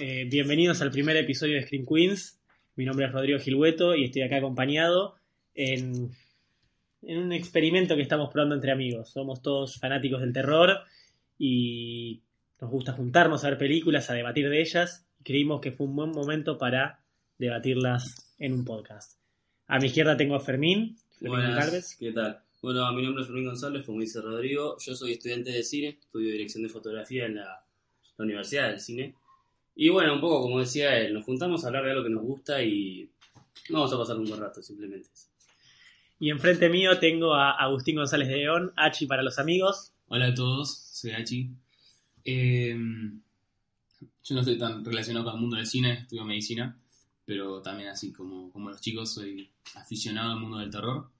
Eh, bienvenidos al primer episodio de Scream Queens. Mi nombre es Rodrigo Gilhueto y estoy acá acompañado en, en un experimento que estamos probando entre amigos. Somos todos fanáticos del terror y nos gusta juntarnos a ver películas, a debatir de ellas. Creímos que fue un buen momento para debatirlas en un podcast. A mi izquierda tengo a Fermín. Fermín Buenas. ¿qué tal? Bueno, mi nombre es Fermín González, como dice Rodrigo. Yo soy estudiante de cine, estudio dirección de fotografía en la, la Universidad del Cine. Y bueno, un poco como decía él, nos juntamos a hablar de algo que nos gusta y vamos a pasar un buen rato, simplemente. eso. Y enfrente mío tengo a Agustín González de León, Hachi para los amigos. Hola a todos, soy Hachi. Eh, yo no estoy tan relacionado con el mundo del cine, estudio medicina, pero también así como, como los chicos soy aficionado al mundo del terror,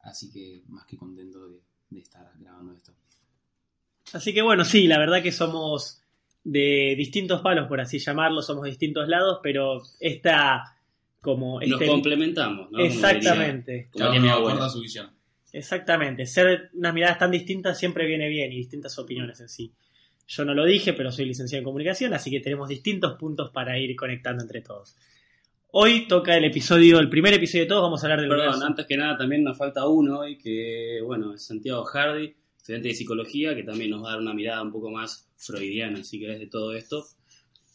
así que más que contento de, de estar grabando esto. Así que bueno, sí, la verdad que somos de distintos palos, por así llamarlo, somos de distintos lados, pero esta como Nos este- complementamos, ¿no? Como exactamente, como diría aporta su visión. exactamente. Ser unas miradas tan distintas siempre viene bien y distintas opiniones en sí. Yo no lo dije, pero soy licenciado en comunicación, así que tenemos distintos puntos para ir conectando entre todos. Hoy toca el episodio, el primer episodio de todos, vamos a hablar del Perdón, universo. antes que nada también nos falta uno hoy que, bueno, es Santiago Hardy, estudiante de psicología, que también nos va a dar una mirada un poco más freudiana, si querés, de todo esto.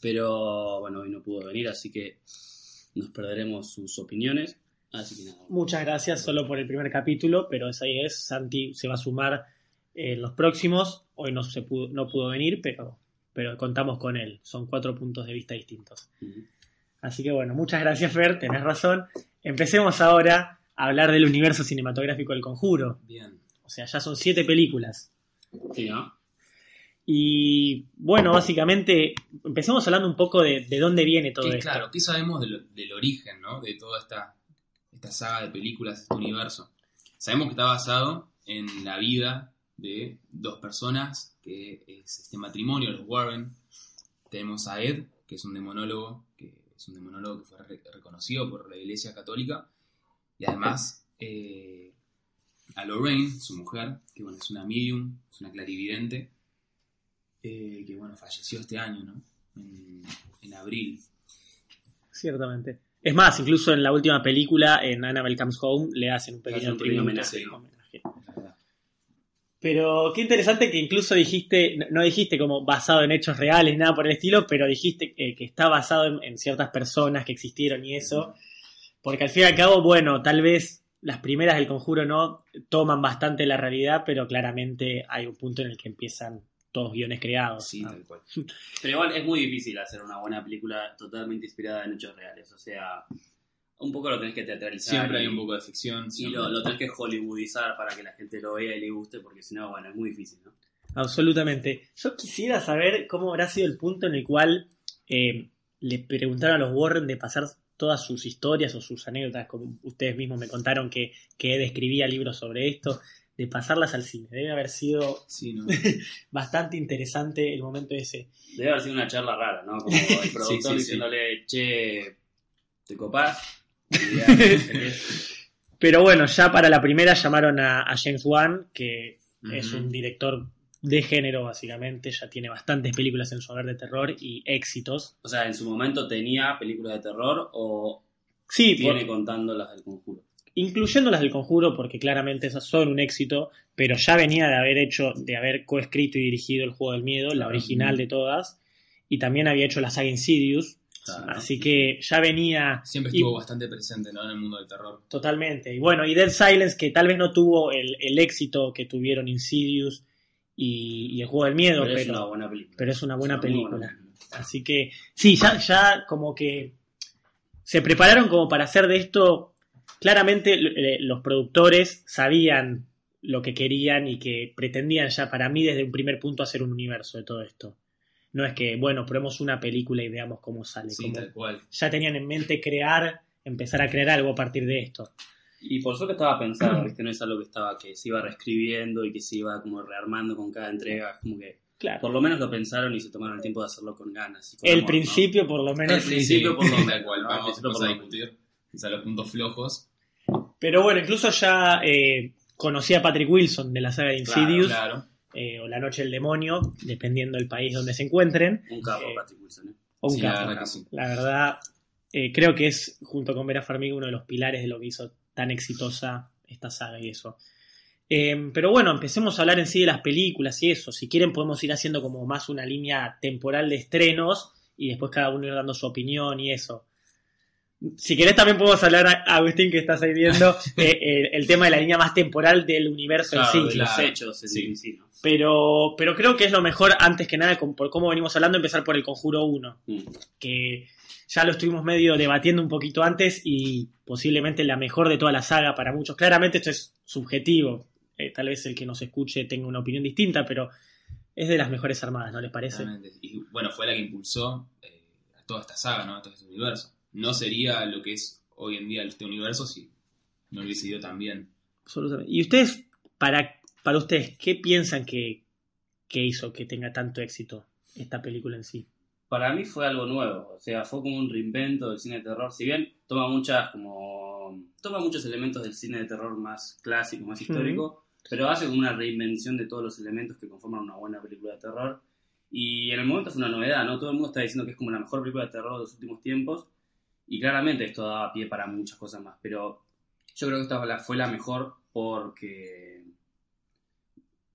Pero, bueno, hoy no pudo venir, así que nos perderemos sus opiniones. Así que nada. Muchas gracias solo por el primer capítulo, pero esa ahí es. Santi se va a sumar en los próximos. Hoy no, se pudo, no pudo venir, pero, pero contamos con él. Son cuatro puntos de vista distintos. Así que bueno, muchas gracias Fer, tenés razón. Empecemos ahora a hablar del universo cinematográfico del conjuro. Bien. O sea, ya son siete películas. Sí, ¿no? Y bueno, básicamente, empecemos hablando un poco de, de dónde viene todo ¿Qué- esto. claro, ¿qué sabemos del, del origen ¿no? de toda esta, esta saga de películas, este universo? Sabemos que está basado en la vida de dos personas, que es este matrimonio, los Warren. Tenemos a Ed, que es un demonólogo, que es un demonólogo que fue re- reconocido por la Iglesia Católica, y además eh, a Lorraine, su mujer, que bueno, es una medium, es una clarividente, eh, que bueno, falleció este año, ¿no? En, en abril. Ciertamente. Es más, incluso en la última película, en Annabelle Comes Home, le hacen un pequeño homenaje. Pero qué interesante que incluso dijiste, no- no dijiste como basado en hechos reales, nada por el estilo, pero dijiste eh, que está basado en, en ciertas personas que existieron y eso. Porque al fin y al cabo, bueno, tal vez las primeras del conjuro no toman bastante la realidad, pero claramente hay un punto en el que empiezan todos guiones creados. Sí, ¿no? tal cual. Pero igual es muy difícil hacer una buena película totalmente inspirada en hechos reales. O sea, un poco lo tenés que teatralizar. Siempre y- hay un poco de ficción. Y siempre. lo, lo tenés que hollywoodizar para que la gente lo vea y le guste, porque si no, bueno, es muy difícil, ¿no? Absolutamente. Yo quisiera saber cómo habrá sido el punto en el cual eh, le preguntaron a los Warren de pasar todas sus historias o sus anécdotas, como ustedes mismos me contaron que, que Ed escribía libros sobre esto, de pasarlas al cine. Debe haber sido Sí, ¿no? bastante interesante el momento ese. Debe haber sido una charla rara, ¿no? Como el productor Sí, sí, sí. diciéndole, che, ¿te copás? Pero bueno, ya para la primera llamaron a, a James Wan, que es un director de género básicamente, ya tiene bastantes películas en su haber de terror y éxitos. o sea, en su momento tenía películas de terror o Sí, por- viene contando las del conjuro. incluyendo las del conjuro, porque claramente esas son un éxito, pero ya venía de haber hecho, de haber coescrito y dirigido el juego del miedo, la original de todas, y también había hecho la saga Insidious, Claro. así que ya venía Siempre y- estuvo bastante presente ¿no? en el mundo del terror. totalmente. Y bueno, y Dead Silence, que tal vez no tuvo el, el éxito que tuvieron Insidious y, y el juego del miedo, Pero pero, es una buena película. pero es una buena Es muy película. Así que sí, ya, ya como que se prepararon como para hacer de esto. Claramente eh, los productores sabían lo que querían y que pretendían ya para mí desde un primer punto hacer un universo de todo esto. No es que, bueno, probemos una película y veamos cómo sale. Sí, como tal cual. ya tenían en mente crear, empezar a crear algo a partir de esto. Y por suerte estaba pensado, ¿viste? No es algo que estaba que se iba reescribiendo y que se iba como rearmando con cada entrega. Es Como que Claro. por lo menos lo pensaron y se tomaron el tiempo de hacerlo con ganas. y con El amor, ¿no? principio, por lo menos. El principio, por lo menos. ¿no? Vamos, a discutir quizá los puntos flojos. Pero bueno, incluso ya eh, conocí a Patrick Wilson de la saga de Claro, Insidious. Claro. eh, o La Noche del Demonio, dependiendo del país donde se encuentren. Un capo, Eh, Patrick Wilson. ¿eh? O un Sí, la verdad que sí. La verdad, eh, creo que es, junto con Vera Farmiga, uno de los pilares de lo que hizo tan exitosa esta saga y eso. Eh, pero bueno, empecemos a hablar en sí de las películas y eso. Si quieren podemos ir haciendo como más una línea temporal de estrenos y después cada uno ir dando su opinión y eso. Si querés también podemos hablar, a- Agustín, que estás ahí viendo, eh, eh, el tema de la línea más temporal del universo Claro, en de sí. los claro. hechos en Sí. sí, ¿no? Pero, pero creo que es lo mejor, antes que nada, con- por cómo venimos hablando, empezar por el Conjuro 1 Mm. que ya lo estuvimos medio debatiendo un poquito antes y posiblemente la mejor de toda la saga para muchos. Claramente esto es subjetivo, eh, tal vez el que nos escuche tenga una opinión distinta, pero es de las mejores armadas, ¿no les parece? Y bueno, fue la que impulsó eh, a toda esta saga, ¿no? A todo este universo. No sería lo que es hoy en día este universo si no hubiese ido tan bien. Absolutamente. ¿Y ustedes, para, para ustedes, qué piensan que, que hizo que tenga tanto éxito esta película en sí? Para mí fue algo nuevo, o sea, fue como un reinvento del cine de terror. Si bien toma muchas como toma muchos elementos del cine de terror más clásico, más histórico, pero hace como una reinvención de todos los elementos que conforman una buena película de terror. Y en el momento fue una novedad, ¿no? Todo el mundo está diciendo que es como la mejor película de terror de los últimos tiempos. Y claramente esto daba pie para muchas cosas más. Pero yo creo que esta fue la- fue la mejor porque.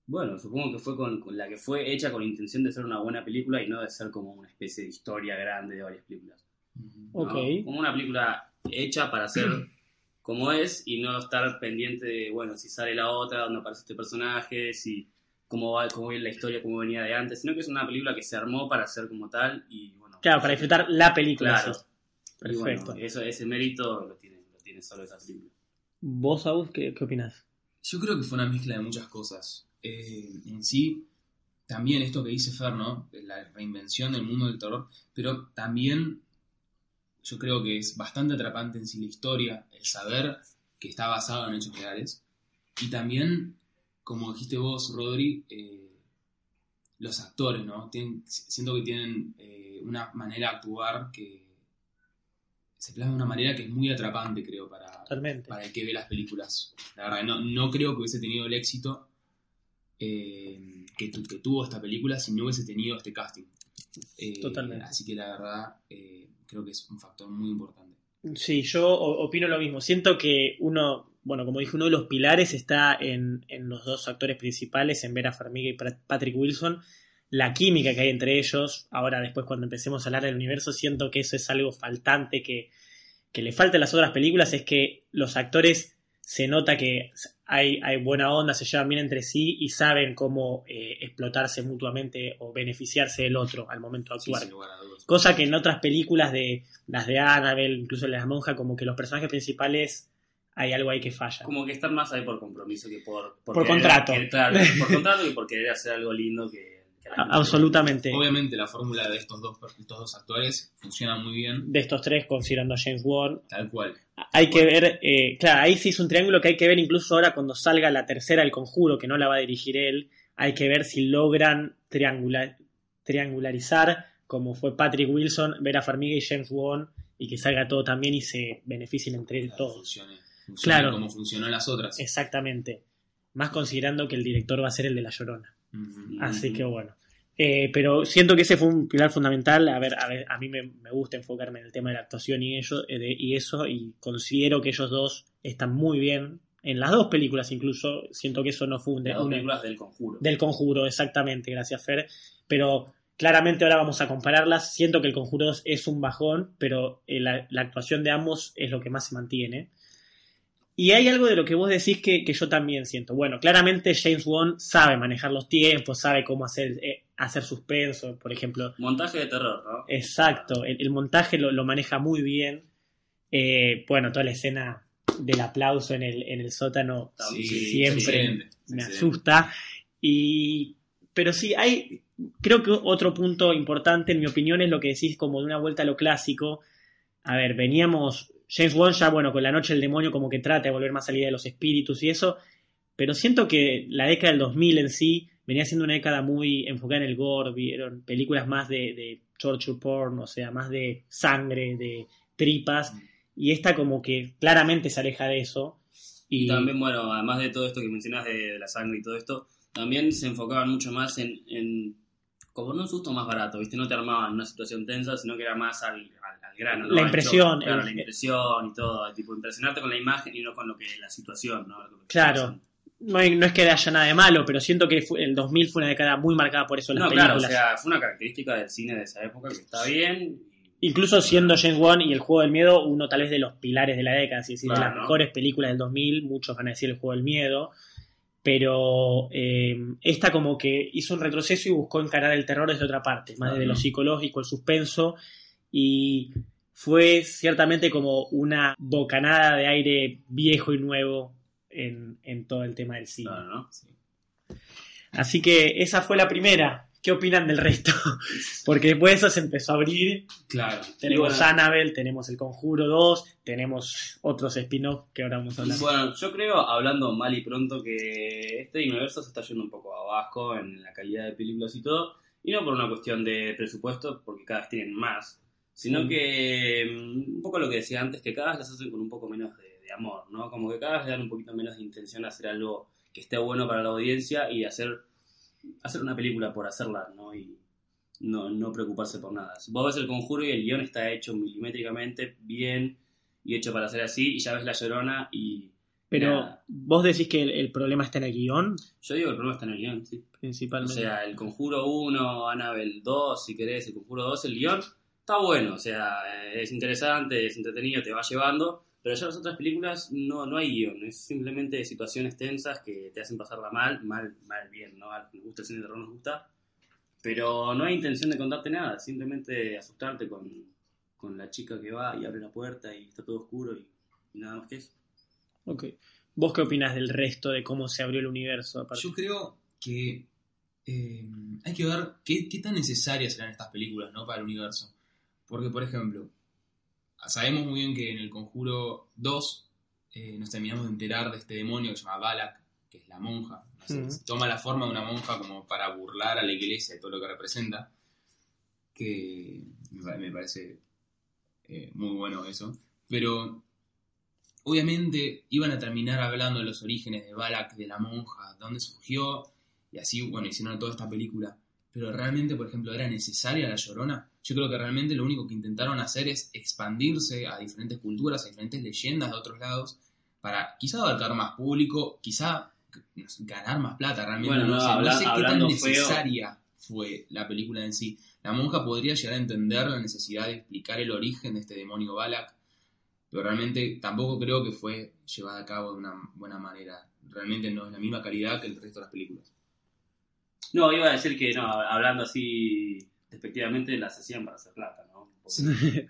Bueno, supongo que fue con, con la que fue hecha con intención de ser una buena película y no de ser como una especie de historia grande de varias películas. ¿no? Ok. Como una película hecha para ser como es y no estar pendiente de, bueno, si sale la otra, dónde aparece este personaje, si cómo va, cómo viene la historia, cómo venía de antes, sino que es una película que se armó para ser como tal y bueno. Claro, para disfrutar la película. Claro. sí. Y bueno, Perfecto. eso, ese mérito lo tiene, lo tiene solo esa película. ¿Vos, Agus, qué, qué opinás? Yo creo que fue una mezcla de muchas cosas. Eh, en sí, también esto que dice Fer, ¿no? La reinvención del mundo del terror, pero también yo creo que es bastante atrapante en sí la historia, el saber que está basado en hechos reales. Y también, como dijiste vos, Rodri, eh, los actores, ¿no? Tienen- siento que tienen eh, una manera de actuar que se plasma de una manera que es muy atrapante, creo, para, Totalmente. para el que ve las películas. La verdad, no, no creo que hubiese tenido el éxito eh, que, tu- que tuvo esta película si no hubiese tenido este casting. Eh, Totalmente. Así que la verdad, eh, creo que es un factor muy importante. Sí, yo opino lo mismo. Siento que uno, bueno, como dije, uno de los pilares está en, en los dos actores principales, en Vera Farmiga y Pat- Patrick Wilson. La química que hay entre ellos, ahora después cuando empecemos a hablar del universo, siento que eso es algo faltante que, que le falta a las otras películas, es que los actores se nota que hay, hay buena onda, se llevan bien entre sí y saben cómo eh, explotarse mutuamente o beneficiarse del otro al momento de actuar. Cosa que en otras películas de las de Annabelle, incluso las de la monja, como que los personajes principales hay algo ahí que falla. Como que están más ahí por compromiso que por... Por querer- contrato. que- claro, por contrato y por querer hacer algo lindo que... que la A- gente- Absolutamente. Obviamente la fórmula de estos dos, estos dos actores funciona muy bien, De estos tres, considerando a James Wan, tal cual. hay que ver, eh, claro, ahí sí es un triángulo que hay que ver incluso ahora cuando salga la tercera El Conjuro, que no la va a dirigir él, hay que ver si logran triangular, triangularizar como fue Patrick Wilson, Vera Farmiga y James Wan, y que salga todo también y se beneficien entre Claro, todos. Funcione, funcione Claro. como funcionó en las otras. Exactamente. Más considerando que el director va a ser el de La Llorona. Así que bueno. Eh, pero siento que ese fue un pilar fundamental. A ver, a, ver, a mí me, me gusta enfocarme en el tema de la actuación y, eh, de- y eso, y considero que ellos dos están muy bien. En las dos películas incluso, siento que eso no fue un, Las dos películas del conjuro. del conjuro, exactamente, gracias Fer. Pero claramente ahora vamos a compararlas. Siento que el conjuro 2 es un bajón, pero eh, la, la actuación de ambos es lo que más se mantiene. Y hay algo de lo que vos decís que, que yo también siento. Bueno, claramente James Wan sabe manejar los tiempos, sabe cómo hacer, eh, hacer suspenso, por ejemplo. Montaje de terror, ¿no? Exacto, el, el montaje lo, lo maneja muy bien. Eh, bueno, toda la escena del aplauso en el, en el sótano Sí, siempre me asusta. Y, pero sí, hay, creo que otro punto importante, en mi opinión, es lo que decís como de una vuelta a lo clásico. A ver, veníamos, James Wan ya, bueno, con La Noche del Demonio como que trata de volver más a la idea de los espíritus y eso, pero siento que la década del 2000 en sí venía siendo una década muy enfocada en el gore, vieron películas más de, de torture porn, o sea, más de sangre, de tripas, y esta como que claramente se aleja de eso. Y Y, también, bueno, además de todo esto que mencionas de, la sangre y todo esto, también se enfocaban mucho más en, en como no un susto más barato, ¿viste? No te armaban una situación tensa, sino que era más al, al, al grano, ¿no? La impresión, claro, el- la impresión y todo, tipo impresionarte con la imagen y no con lo que la situación, ¿no? Claro. No, hay- no es que haya nada de malo, pero siento que el 2000 fue una década muy marcada por eso en las No, claro, o películas. sea, fue una característica del cine de esa época que está bien. Incluso siendo James Wan y El Juego del Miedo uno tal vez de los pilares de la década, es decir, de las ¿no? mejores películas del 2000, muchos van a decir El Juego del Miedo, pero eh, esta como que hizo un retroceso y buscó encarar el terror desde otra parte, más desde lo psicológico, el suspenso, y fue ciertamente como una bocanada de aire viejo y nuevo en, en todo el tema del cine. Claro, ¿no? Sí. Así que esa fue la primera. ¿Qué opinan del resto? Porque después de eso se empezó a abrir Claro. tenemos bueno. Annabelle, tenemos El Conjuro 2, tenemos otros spin-off que ahora vamos a hablar. Bueno, yo creo, hablando mal y pronto, que este universo se está yendo un poco abajo en la calidad de películas y todo, y no por una cuestión de presupuesto, porque cada vez tienen más, sino Mm. que mm, un poco lo que decía antes, que cada vez las hacen con un poco menos de, de amor, ¿no? Como que cada vez le dan un poquito menos de intención a hacer algo que esté bueno para la audiencia y hacer, hacer una película por hacerla, ¿no? Y no, no preocuparse por nada. Vos ves el conjuro y el guion está hecho milimétricamente, bien, y hecho para ser así, y ya ves la llorona y Pero Nada. vos decís que el, el problema está en el guion, Yo digo que el problema está en el guion, sí. O principalmente. sea, el Conjuro 1, Annabelle 2, si querés, el Conjuro 2, el guion está bueno, o sea, es interesante, es entretenido, te va llevando, pero ya las otras películas no, no hay guion, es simplemente situaciones tensas que te hacen pasarla mal, mal, mal, bien, ¿no? Nos gusta el cine de terror nos gusta, pero no hay intención de contarte nada, simplemente asustarte con, con la chica que va y abre la puerta y está todo oscuro y, y nada más que eso. Ok. ¿Vos qué opinás del resto de cómo se abrió el universo? aparte? Yo creo que eh, hay que ver qué, qué tan necesarias serán estas películas ¿no? para el universo. Porque, por ejemplo, sabemos muy bien que en el Conjuro 2 eh, nos terminamos de enterar de este demonio que se llama Balak, que es la monja. No. Toma la forma de una monja como para burlar a la iglesia y todo lo que representa. Que me parece eh, muy bueno eso. Pero obviamente iban a terminar hablando de los orígenes de Balak, de la monja, dónde surgió, y así, bueno, hicieron toda esta película. Pero realmente, por ejemplo, ¿era necesaria la llorona? Yo creo que realmente lo único que intentaron hacer es expandirse a diferentes culturas, a diferentes leyendas de otros lados, para quizá abarcar más público, quizá no sé, ganar más plata, realmente Bueno, no, no, sé, habla- no sé qué tan feo. necesaria fue la película en sí. La monja podría llegar a entender la necesidad de explicar el origen de este demonio Balak, pero realmente tampoco creo que fue llevada a cabo de una buena manera. Realmente no es la misma calidad que el resto de las películas. No, iba a decir que no, hablando así despectivamente, las hacían para hacer plata, ¿no? Porque-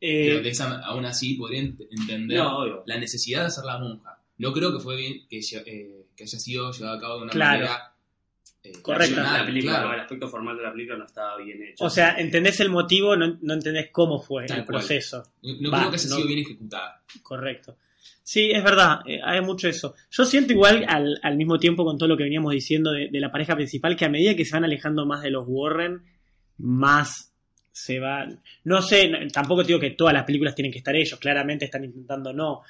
Pero Eh, de esa, aún así podría ent- entender No, la necesidad de hacer la monja. No creo que fue bien que, lle- eh, que haya sido llevada a cabo de una Claro. manera eh, Correcta. la película, claro. el aspecto formal de la película no estaba bien hecho. o sea, entendés el motivo, no, no entendés cómo fue Tal el cual. proceso. No, no Va, creo que haya no- sido bien ejecutada. Correcto. Sí, es verdad, eh, hay mucho eso. Yo siento igual al, al mismo tiempo con todo lo que veníamos diciendo de, de la pareja principal, que a medida que se van alejando más de los Warren, más se va... No sé, tampoco digo que todas las películas tienen que estar ellos, claramente están intentando no,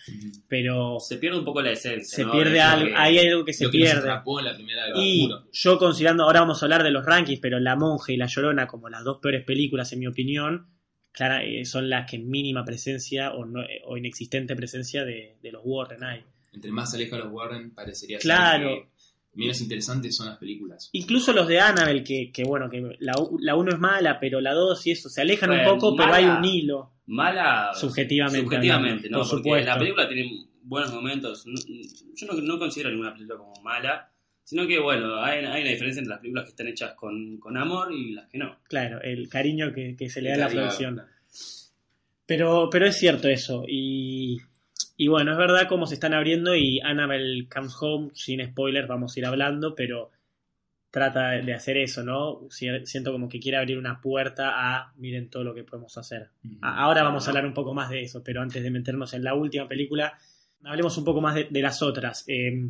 pero se pierde un poco la esencia. se ¿no? pierde algo, que- hay algo que se que pierde. la primera Y yo considerando, ahora vamos a hablar de los rankings, pero La Monja y La Llorona como las dos peores películas en mi opinión, clara- eh, son las que mínima presencia o, no- o inexistente presencia de, de los Warren hay. Entre más se aleja los Warren, parecería ser Claro. que menos interesantes son las películas. Incluso los de Annabelle, que, que bueno, que la, u- la uno es mala, pero la dos y eso, se alejan un poco, pero hay un hilo. Mala. Subjetivamente Subjetivamente, ¿no? por Porque supuesto. la película tiene buenos momentos. Yo no, no considero ninguna película como mala. Sino que, bueno, hay, hay una diferencia entre las películas que están hechas con, con amor y las que no. Claro, el cariño que, que se le da a la producción. Pero, pero es cierto eso. Y, y bueno, es verdad cómo se están abriendo y Annabelle Comes Home, sin spoilers, vamos a ir hablando, pero trata de hacer eso, ¿no? Si- Siento como que quiere abrir una puerta a, miren todo lo que podemos hacer. Ahora vamos a hablar un poco más de eso, pero antes de meternos en la última película, hablemos un poco más de, de las otras. Eh,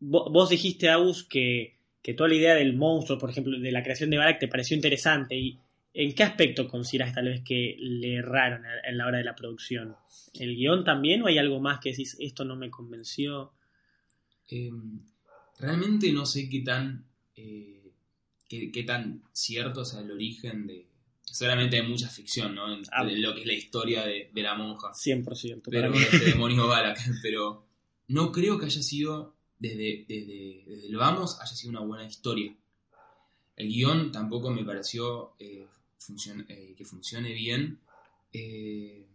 vo- vos dijiste, Agus, que, que toda la idea del monstruo, por ejemplo, de la creación de Barak, te pareció interesante. ¿Y en qué aspecto consideras tal vez que le erraron en- la hora de la producción? ¿El guion también o hay algo más que decís, esto no me convenció? Eh, realmente no sé qué tan, eh, qué, qué tan cierto es el origen de... Seguramente hay mucha ficción, ¿no? En, Ah. en lo que es la historia de, de la monja. 100%. para Pero este demonio Balak. Pero no creo que haya sido, desde, desde, desde el vamos, haya sido una buena historia. El guion tampoco me pareció eh, funcion- eh, que funcione bien. Eh,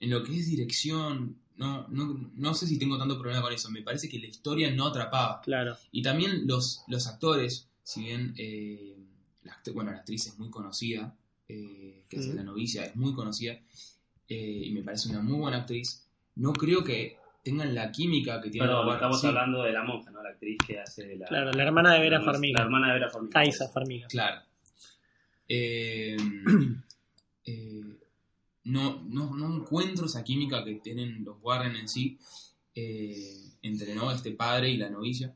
en lo que es dirección, no, no, no sé si tengo tanto problema con eso. Me parece que la historia no atrapaba. Claro. Y también los, los actores, si bien eh, la, bueno, la actriz es muy conocida, eh, que hace la novicia, es muy conocida, eh, y me parece una muy buena actriz, no creo que tengan la química que tienen Pero estamos Sí, hablando de la monja, ¿no? La actriz que hace de la. Claro, la hermana de Vera la- Farmiga. La hermana de Vera Farmiga. Kaisa Farmiga. Claro. Eh, eh, no, no, no encuentro esa química que tienen los Warren en sí, eh, entre ¿no? este padre y la novicia.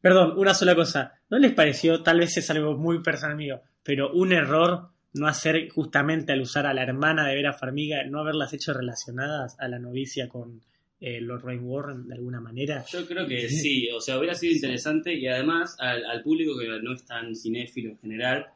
Perdón, una sola cosa. ¿No les pareció, tal vez es algo muy personal mío, pero un error no hacer justamente al usar a la hermana de Vera Farmiga, no haberlas hecho relacionadas a la novicia con eh, Lord Rain Warren de alguna manera? Yo creo que sí, o sea, hubiera sido interesante y además al, al público que no es tan cinéfilo en general,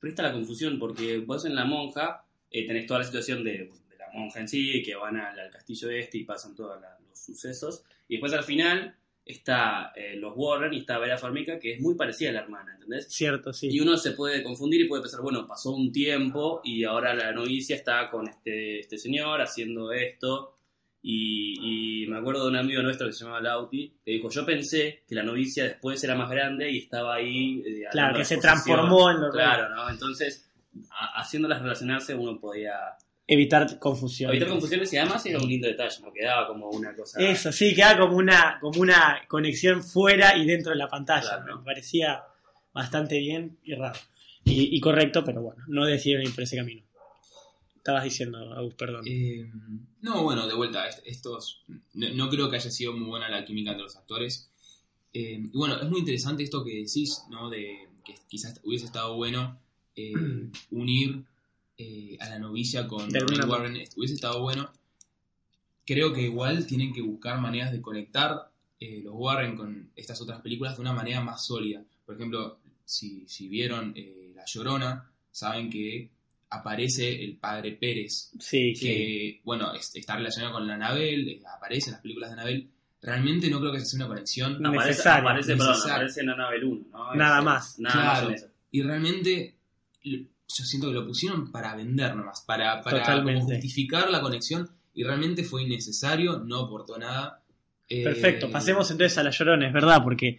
presta la confusión porque vos en La Monja eh, tenés toda la situación de, de la monja en sí, que van al, al castillo este y pasan todos los sucesos, y después al final está eh, los Warren y está Vera Farmiga, que es muy parecida a la hermana, ¿entendés? Cierto, sí. Y uno se puede confundir y puede pensar, bueno, pasó un tiempo y ahora la novicia está con este, este señor haciendo esto. Y, y me acuerdo de un amigo nuestro que se llamaba Lauti, que dijo, yo pensé que la novicia después era más grande y estaba ahí. eh, Claro, que se exposición". transformó en Lord Claro, ¿no? Entonces, a- haciéndolas relacionarse uno podía Evitar confusión. evitar confusiones y además era un lindo detalle, ¿no? Quedaba como una cosa... Eso, sí, queda como una, como una conexión fuera y dentro de la pantalla. Claro. ¿no? Me parecía bastante bien y raro. Y, y correcto, pero bueno, no decidieron ir por ese camino. Estabas diciendo, Agus, perdón. Eh, no, bueno, de vuelta, est- estos. No, no creo que haya sido muy buena la química entre los actores. Eh, y bueno, es muy interesante esto que decís, ¿no? De que quizás hubiese estado bueno eh, unir a la novicia con manera. Warren. Hubiese estado bueno. Creo que igual tienen que buscar maneras de conectar los Warren con estas otras películas de una manera más sólida. Por ejemplo, si, si vieron La Llorona, saben que aparece el padre Pérez sí, que bueno, es- está relacionado con la Anabel, eh, aparece en las películas de Anabel. Realmente no creo que sea una conexión. No. Aparece, aparece, perdón, aparece en Annabelle 1, ¿no? Nada Es- más. Nada más Claro. en eso. Y realmente yo siento que lo pusieron para vender nomás, para, para como justificar la conexión. Y realmente fue innecesario, no aportó nada. Eh, Perfecto, pasemos entonces a la llorona, es verdad, porque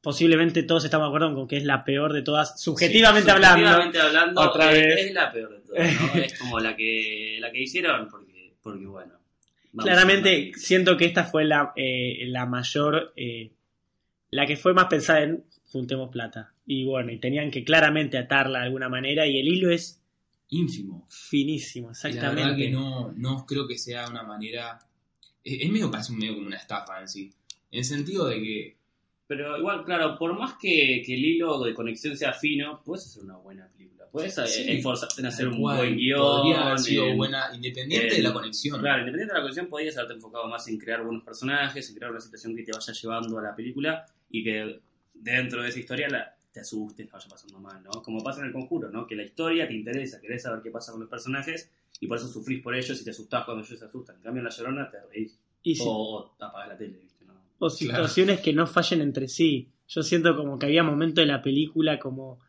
posiblemente todos estamos de acuerdo con que es la peor de todas, subjetivamente hablando. Subjetivamente hablando, otra es, vez. es la peor de todas, ¿no? es como la que, la que hicieron porque, porque bueno. Claramente siento que esta fue la, eh, la mayor, eh, la que fue más pensada en juntemos plata. Y bueno, y tenían que claramente atarla de alguna manera y el hilo es Ínfimo. finísimo, Y La verdad exactamente. que no, no creo que sea una manera. Es, es medio, parece medio como una estafa en sí. En el sentido de que Pero igual, claro, por más que, que el hilo de conexión sea fino, puedes hacer una buena película. Puedes eh, Sí. esforzarte en hacer un cual, buen guion. Podría haber sido en- buena, independiente en- de la conexión. Claro, independiente de la conexión, podías haberte enfocado más en crear buenos personajes, en crear una situación que te vaya llevando a la película y que dentro de esa historia la, te asustes, te vaya pasando mal, ¿no? Como pasa en el conjuro, ¿no? Que la historia te interesa, querés saber qué pasa con los personajes y por eso sufrís por ellos y te asustás cuando ellos se asustan. En cambio, en la llorona te reís Y si- o, o apagás la tele. O situaciones que no fallen entre sí. Yo siento como que había momentos de la película como,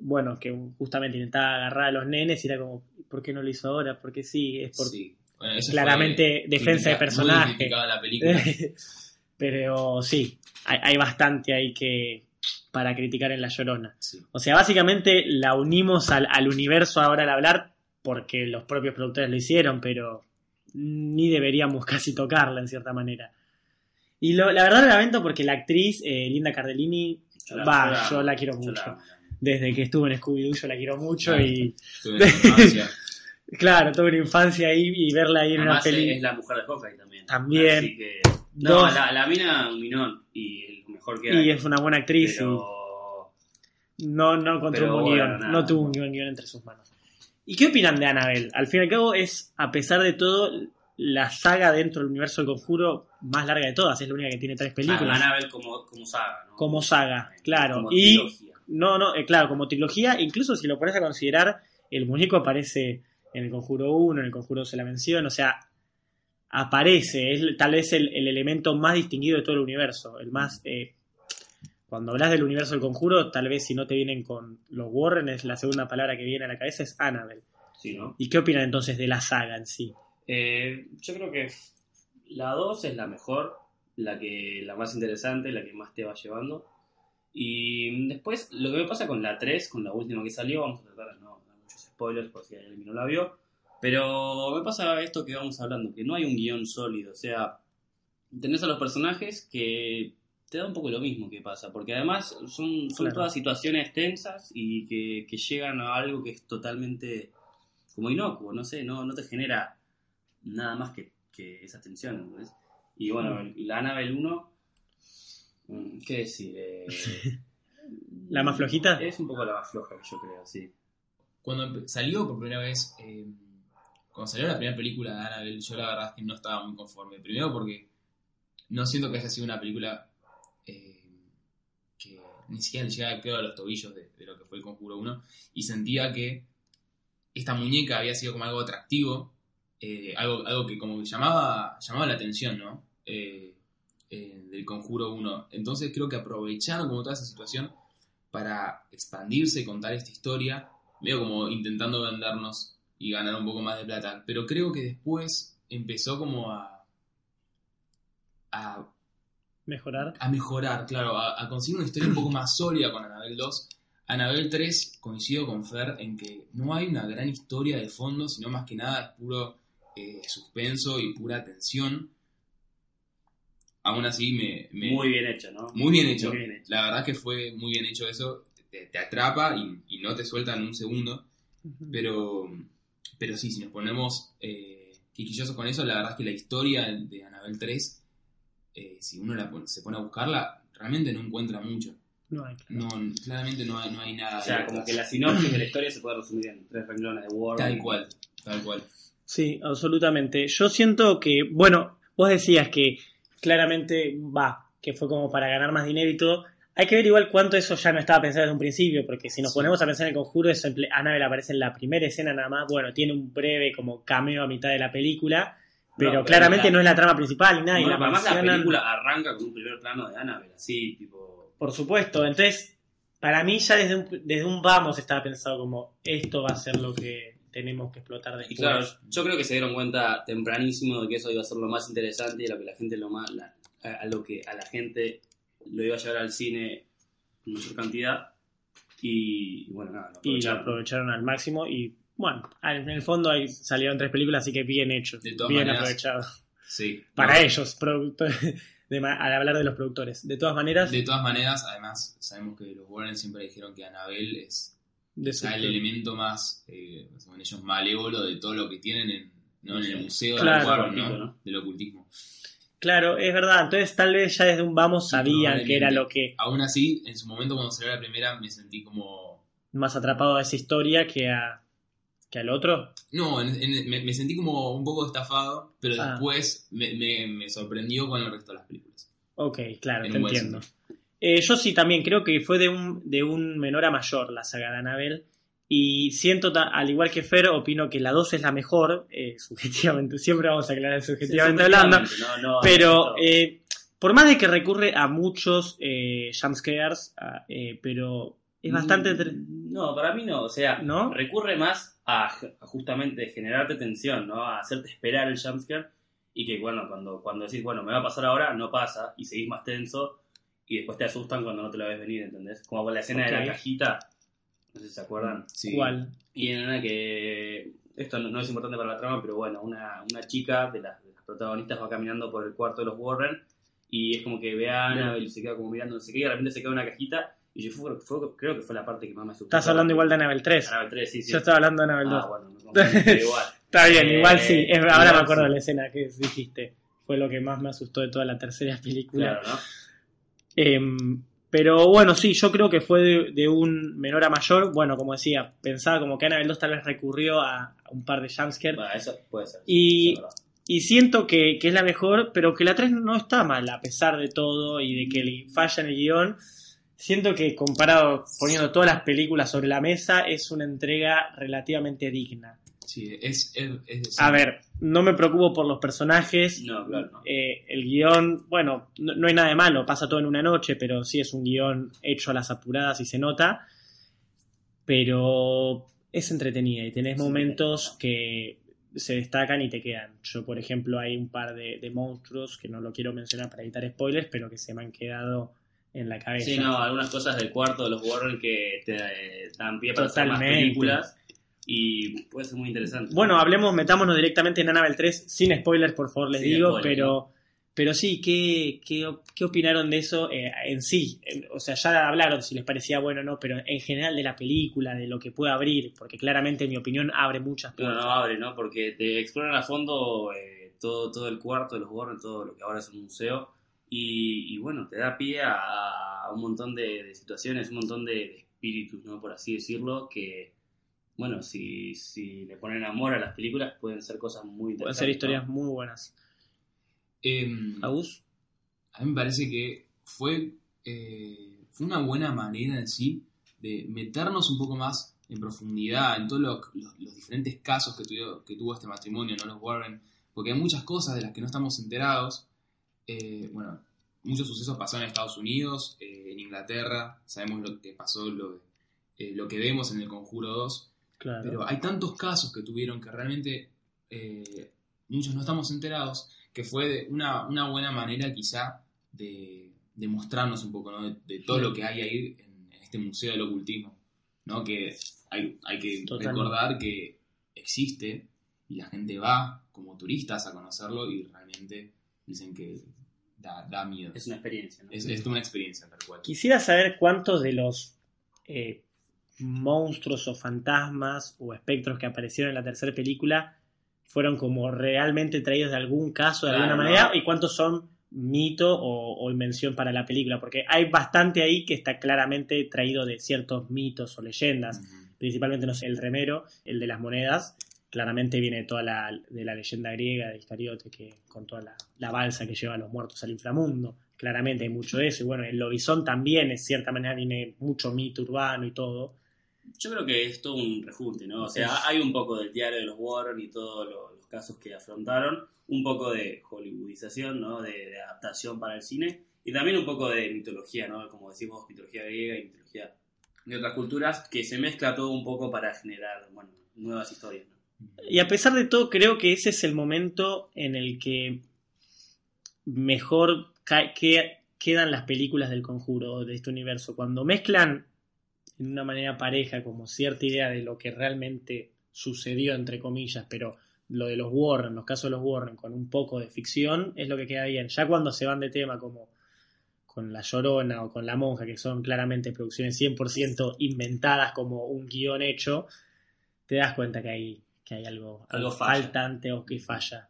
bueno, que justamente intentaba agarrar a los nenes y era como, ¿por qué no lo hizo ahora? Porque sí, es por Sí. Bueno, claramente fue defensa de personaje. en la película. Pero sí, hay, hay bastante ahí que para criticar en La Llorona. Sí. O sea, básicamente la unimos al, al universo ahora al hablar porque los propios productores lo hicieron, pero ni deberíamos casi tocarla en cierta manera. Y lo- la verdad lo lamento porque la actriz, eh, Linda Cardellini, la- va, yo la- yo la quiero mucho. la- Desde que estuve en Scooby-Doo yo la quiero mucho Claro. y Tuve infancia. claro, tuve una infancia ahí y verla ahí en una Además, peli. es la mujer de Hawkeye también. También. Así que, no, Dos. la, la mina un minón y lo mejor que hay. Y es una buena actriz pero... y no, no pero un buen bueno, guion, nada. no tuvo un buen guion entre sus manos. ¿Y qué opinan de Annabelle? Al fin y al cabo es, a pesar de todo, la saga dentro del universo del conjuro más larga de todas. Es la única que tiene tres películas. Annabelle como, como saga, ¿no? como saga, claro. Como y trilogía. no, no, eh, claro, como trilogía, incluso si lo pones a considerar, el muñeco aparece en el Conjuro 1, en el Conjuro se la menciona, o sea, aparece, es tal vez el, el elemento más distinguido de todo el universo, el más... eh, cuando hablas del universo del conjuro, tal vez si no te vienen con los Warren, es la segunda palabra que viene a la cabeza, es Annabelle. Sí, ¿no? ¿Y qué opinan entonces de la saga en sí? Eh, yo creo que la 2 es la mejor, la que la más interesante, la que más te va llevando. Y después, lo que me pasa con la 3, con la última que salió, vamos a tratar de no dar muchos spoilers por si alguien no la vio. Pero me pasa esto que vamos hablando, que no hay un guion sólido. O sea, tenés a los personajes que te da un poco lo mismo que pasa, porque además son, son Claro. todas situaciones tensas y que, que llegan a algo que es totalmente como inocuo, no sé, no, no te genera nada más que, que esa tensión, ¿entendés? Y bueno, Mm. la Annabelle 1, mm, ¿qué decir? Eh, ¿La más flojita? Es un poco la más floja, yo creo, sí. Cuando salió por primera vez, eh, cuando salió la primera película de Annabelle, yo la verdad es que no estaba muy conforme. Primero porque no siento que haya sido una película eh, que ni siquiera le llegaba creo, a los tobillos de, de lo que fue el Conjuro 1. Y sentía que esta muñeca había sido como algo atractivo, eh, algo, algo que como que llamaba, llamaba la atención, ¿no? Eh, eh, del Conjuro 1. Entonces creo que aprovecharon como toda esa situación para expandirse y contar esta historia, medio como intentando vendernos y ganar un poco más de plata. Pero creo que después empezó como a, a, Mejorar. a mejorar, claro, a, a conseguir una historia un poco más sólida con Anabel 2. Anabel 3 coincido con Fer en que no hay una gran historia de fondo, sino más que nada es puro eh, suspenso y pura tensión. Aún así me... me- Muy bien hecho, ¿no? muy bien hecho. Muy bien hecho. La verdad que fue muy bien hecho eso. Te, te atrapa y, y no te suelta en un segundo. Pero, pero sí, si nos ponemos eh, quisquillosos con eso, la verdad es que la historia de Anabel 3, eh, si uno la se pone a buscarla, realmente no encuentra mucho. No hay, claro. No, claramente no hay, no hay nada. O sea, como atrás. que la sinopsis de la historia se puede resumir en tres renglones de Word. Tal cual, tal cual. Sí, absolutamente. Yo siento que, bueno, vos decías que claramente va, que fue como para ganar más dinero y todo. Hay que ver igual cuánto eso ya no estaba pensado desde un principio, porque si nos Sí. ponemos a pensar en el conjuro, eso Annabelle aparece en la primera escena nada más. Bueno, tiene un breve como cameo a mitad de la película, pero, pero claramente la- no es la trama principal ni nada. y la además la película arranca con un primer plano de Annabelle, así, tipo... Por supuesto, entonces, para mí ya desde un, desde un vamos estaba pensado como esto va a ser lo que tenemos que explotar Y después. claro, yo creo que se dieron cuenta tempranísimo de que eso iba a ser lo más interesante y a lo que la gente lo más, la- a, lo que a la gente lo iba a llevar al cine en mayor cantidad y, y bueno nada, lo y lo aprovecharon. aprovecharon al máximo y bueno, en el fondo ahí salieron tres películas, así que bien hecho, De todas bien maneras, aprovechado. Sí. Para No, ellos, productores, de al hablar de los productores. De todas maneras, De todas maneras, además, sabemos que los Warren siempre dijeron que Anabel es de o sea, el elemento más, eh, según ellos, malévolo de todo lo que tienen en, ¿no? en el museo Claro. del Warren, Ocultismo, ¿no? ¿no? del ocultismo. Claro, es verdad, entonces tal vez ya desde un vamos sabían que era lo que Aún así, en su momento cuando salió la primera me sentí como... más atrapado a esa historia que a que al otro. No, en- en- me, me sentí como un poco estafado, pero Ah. después me, me- me sorprendió con el resto de las películas. Ok, claro, En te entiendo. Eh, yo sí también creo que fue de un, de un menor a mayor la saga de Annabelle. Y siento, al igual que Fer, opino que la 2 es la mejor, eh, subjetivamente, siempre vamos a aclarar subjetivamente hablando. No, no, Pero eh, por más de que recurre a muchos eh, jumpscares, eh, pero es bastante... Mm, No, para mí no. O sea, ¿No? recurre más a, a justamente generarte tensión, ¿no? A hacerte esperar el jumpscare y que, bueno, cuando, cuando decís, bueno, me va a pasar ahora, no pasa y seguís más tenso y después te asustan cuando no te la ves venir, ¿entendés? Como con la escena de la cajita, no sé si se acuerdan. Sí. ¿Cuál? Y en una que. Esto no, no es importante para la trama, pero bueno, una, una chica de las, de las protagonistas va caminando por el cuarto de los Warren y es como que ve a Annabelle y se queda como mirando, no sé qué, y de repente se queda una cajita. Y yo fue- fue- creo que fue la parte que más me asustó. Estás hablando igual de Annabelle 3. Annabelle 3, sí, sí. Yo estaba hablando de Annabelle 2. Ah, bueno, igual. Está bien, Eh, igual sí. Ahora igual me acuerdo sí. de la escena que dijiste. Fue lo que más me asustó de toda la tercera película. Claro, ¿no? Em, pero bueno, sí, yo creo que fue de, de un menor a mayor. Bueno, como decía, pensaba como que Annabelle 2 tal vez recurrió a, a un par de jumpscares. Bueno, eso puede ser. Y- eso siento que, que es la mejor, pero que la 3 no está mal a pesar de todo y de que le falla en el guion. Siento que comparado, poniendo todas las películas sobre la mesa, es una entrega relativamente digna. Sí, es, es, es decir, A ver, no me preocupo por los personajes. No, claro, no. Eh, el guion, bueno, no, no hay nada de malo, pasa todo en una noche, pero sí es un guion hecho a las apuradas y se nota. Pero es entretenida y tenés Sí, momentos que se destacan y te quedan. Yo, por ejemplo, hay un par de, de monstruos que no lo quiero mencionar para evitar spoilers, pero que se me han quedado en la cabeza. Sí, no, algunas cosas del cuarto de los Warren que te eh, dan pie para hacer más Totalmente. películas y puede ser muy interesante. Bueno, hablemos, metámonos directamente en Annabelle 3, sin spoilers, por favor, les Sin digo, spoilers, pero, pero sí, ¿qué, qué, qué opinaron de eso eh, en sí? O sea, ya hablaron si les parecía bueno o no, pero en general de la película, de lo que puede abrir, porque claramente, en mi opinión, abre muchas puertas. no abre, ¿no? Porque te exploran a fondo eh, todo, todo el cuarto de los Warren, todo lo que ahora es un museo. Y, y bueno, te da pie a, a un montón de, de situaciones, un montón de, de espíritus, ¿no? Por así decirlo, que, bueno, si, si le ponen amor a las películas, pueden ser cosas muy Pueden interesantes. ser historias ¿no? muy buenas. em, ¿Agus? a mí me parece que fue, eh, fue una buena manera en sí de meternos un poco más en profundidad en todos los, los- los diferentes casos que, tuvo- que tuvo este matrimonio, ¿no? Los Warren, porque hay muchas cosas de las que no estamos enterados. Eh, bueno, muchos sucesos pasaron en Estados Unidos, eh, en Inglaterra, sabemos lo que pasó, lo, eh, lo que vemos en el Conjuro 2, Claro. pero hay tantos casos que tuvieron que realmente eh, muchos no estamos enterados, que fue de una, una buena manera quizá de, de mostrarnos un poco ¿no? de, de todo lo que hay ahí en, en este museo del ocultismo. ¿no? Que hay, hay que Totalmente. recordar que existe y la gente va como turistas a conocerlo y realmente dicen que da, da miedo. Es una experiencia, ¿no? Es, es una experiencia tal cual. Quisiera saber cuántos de los eh, monstruos o fantasmas o espectros que aparecieron en la tercera película fueron como realmente traídos de algún caso de Claro, alguna ¿no? manera y cuántos son mito o, o invención para la película, porque hay bastante ahí que está claramente traído de ciertos mitos o leyendas, principalmente no sé, el remero, el de las monedas, claramente viene toda la, de la leyenda griega de Iscariote, que con toda la, la balsa que lleva a los muertos al inframundo. Claramente hay mucho de eso. Y bueno, el lobizón también, en cierta manera, viene mucho mito urbano y todo. Yo creo que es todo un rejunte, ¿no? O sea, hay un poco del diario de los Warren y todos lo- los casos que afrontaron, un poco de hollywoodización, ¿no? De, de adaptación para el cine y también un poco de mitología, ¿no? Como decimos, mitología griega y mitología de otras culturas, que se mezcla todo un poco para generar, bueno, nuevas historias, ¿no? Y a pesar de todo, creo que ese es el momento en el que mejor que- quedan las películas del conjuro de este universo. Cuando mezclan en una manera pareja como cierta idea de lo que realmente sucedió, entre comillas, pero lo de los Warren, los casos de los Warren, con un poco de ficción, es lo que queda bien. Ya cuando se van de tema como con La Llorona o con La Monja, que son claramente producciones 100% inventadas como un guion hecho, te das cuenta que hay, que hay algo, Algo algo faltante o que falla.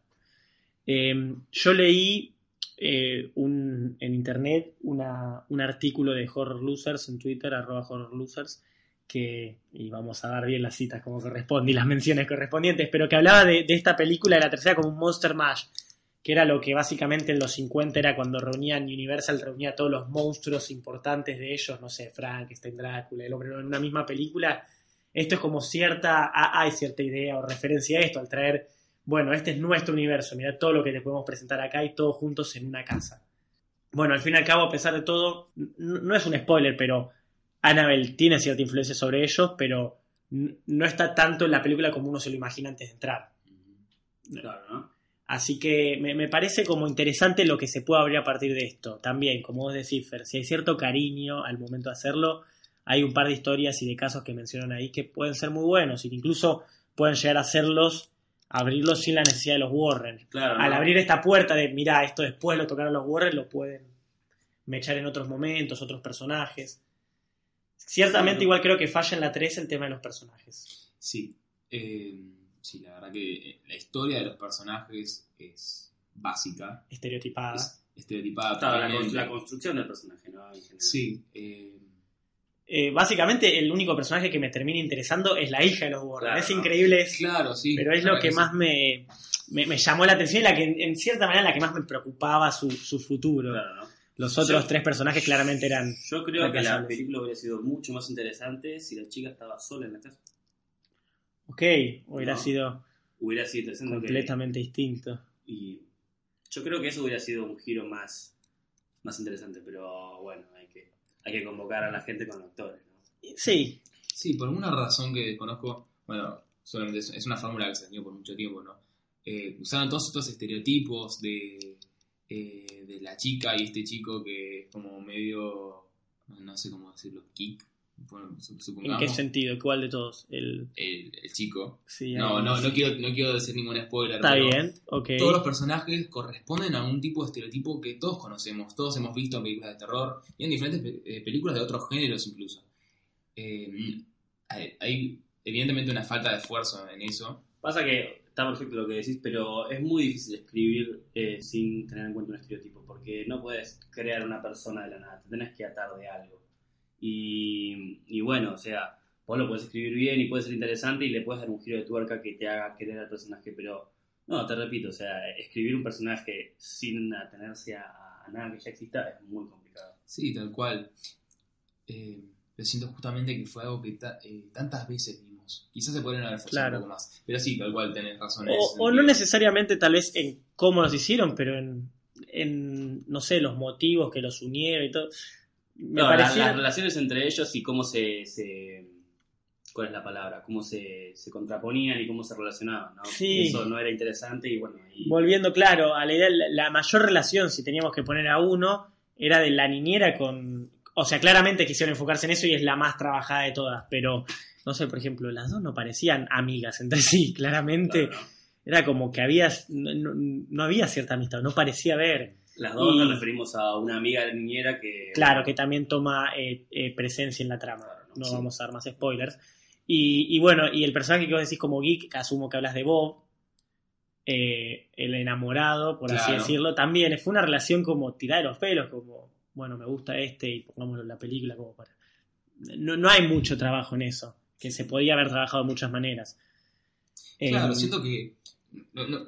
Eh, yo leí eh, un, en internet una- un artículo de Horror Losers en Twitter, arroba Horror Losers, que, y vamos a dar bien las citas como corresponde y las menciones correspondientes, pero que hablaba de, de esta película de la tercera como un Monster Mash, que era lo que básicamente en los 50 era cuando reunían Universal, reunía a todos los monstruos importantes de ellos, no sé, Frankenstein, Drácula, el hombre en una misma película. Esto es como cierta, ah, hay cierta idea o referencia a esto, al traer, bueno, este es nuestro universo, mira todo lo que te podemos presentar acá y todos juntos en una casa. Bueno, al fin y al cabo, a pesar de todo, no es un spoiler, pero Annabelle tiene cierta influencia sobre ellos, pero no está tanto en la película como uno se lo imagina antes de entrar. Claro, ¿no? Así que me, me parece como interesante lo que se puede abrir a partir de esto. También, como vos decís, Fer, si hay cierto cariño al momento de hacerlo, hay un par de historias y de casos que mencionan ahí que pueden ser muy buenos y que incluso pueden llegar a hacerlos, abrirlos sin la necesidad de los Warren. Claro, Al ¿no? abrir esta puerta de, mira, esto después lo tocaron los Warren, lo pueden mechar en otros momentos, otros personajes. Ciertamente Sí. igual creo que falla en la 3 el tema de los personajes. Sí, eh, sí, la verdad que eh, la historia de los personajes es básica, Estereotipada. es estereotipada. Claro, la, totalmente. con- la construcción del personaje, ¿no? En general. Sí, eh, eh, básicamente el único personaje que me termina interesando es la hija de los Warren. Claro, es increíble, Claro, sí. pero es lo que sí. más me, me, me llamó la atención y la que en, cierta manera la que más me preocupaba su, su futuro. Claro, ¿no? Los otros Yo- tres personajes claramente eran... Yo creo que la película hubiera sido mucho más interesante si la chica estaba sola en la casa. Ok, hubiera No. sido Hubiera sido interesante. que- completamente distinto. Y yo creo que eso hubiera sido un giro más, más interesante, pero bueno, hay que, convocar a la gente con actores. ¿no? Sí, Sí, por alguna razón que desconozco, bueno, solamente es, es una fórmula que se dio por mucho tiempo, ¿no? Eh, usaron todos estos estereotipos de, eh, de la chica y este chico que es como medio, no sé cómo decirlo, geek, bueno, ¿en supongamos. qué sentido? ¿Cuál de todos? El, El, el chico. sí, No, no, no quiero, no quiero decir ningún spoiler. Está bien, ok. Todos los personajes corresponden a un tipo de estereotipo que todos conocemos, todos hemos visto en películas de terror y en diferentes pe- eh, películas de otros géneros incluso. Eh, hay, hay evidentemente una falta de esfuerzo en eso. Pasa que está perfecto lo que decís, pero es muy difícil escribir eh, sin tener en cuenta un estereotipo, porque no puedes crear una persona de la nada, te tenés que atar de algo. Y, y bueno, o sea, vos lo puedes escribir bien y puede ser interesante y le puedes dar un giro de tuerca que te haga querer al personaje, pero no, te repito, o sea, escribir un personaje sin atenerse a, a nada que ya exista es muy complicado. Sí, tal cual. Eh, pero siento justamente que fue algo que ta- eh, tantas veces vimos. Quizás se podrían haber esforzado Claro. un poco más. Pero sí, tal cual, tenés razón. en O, o no necesariamente tal vez en cómo los hicieron, pero en, en no sé, los motivos que los unieron y todo. Me No, parecía... las relaciones entre ellos y cómo se, se- ¿cuál es la palabra? Cómo se, se contraponían y cómo se relacionaban, ¿no? Sí. Eso no era interesante y bueno, y- Volviendo, claro, a la idea, la, mayor relación, si teníamos que poner a uno, era de la niñera con... O sea, claramente quisieron enfocarse en eso y es la más trabajada de todas, pero, no sé, por ejemplo, las dos no parecían amigas entre sí, claramente. claro, ¿no? Era como que había, no- no había cierta amistad, no parecía haber. Las dos Y- nos referimos a una amiga de niñera que... Claro, que también toma eh, eh, presencia en la trama. Claro, No sí. vamos a dar más spoilers. Y, y bueno, y el personaje que vos decís como geek, que asumo que hablas de Bob, eh, el enamorado, por así decirlo, también fue una relación como tirada de los pelos, como, bueno, me gusta este y pongámoslo en la película como para... No, no hay mucho trabajo en eso, que se podía haber trabajado de muchas maneras. Claro, Eh, siento que. No- no,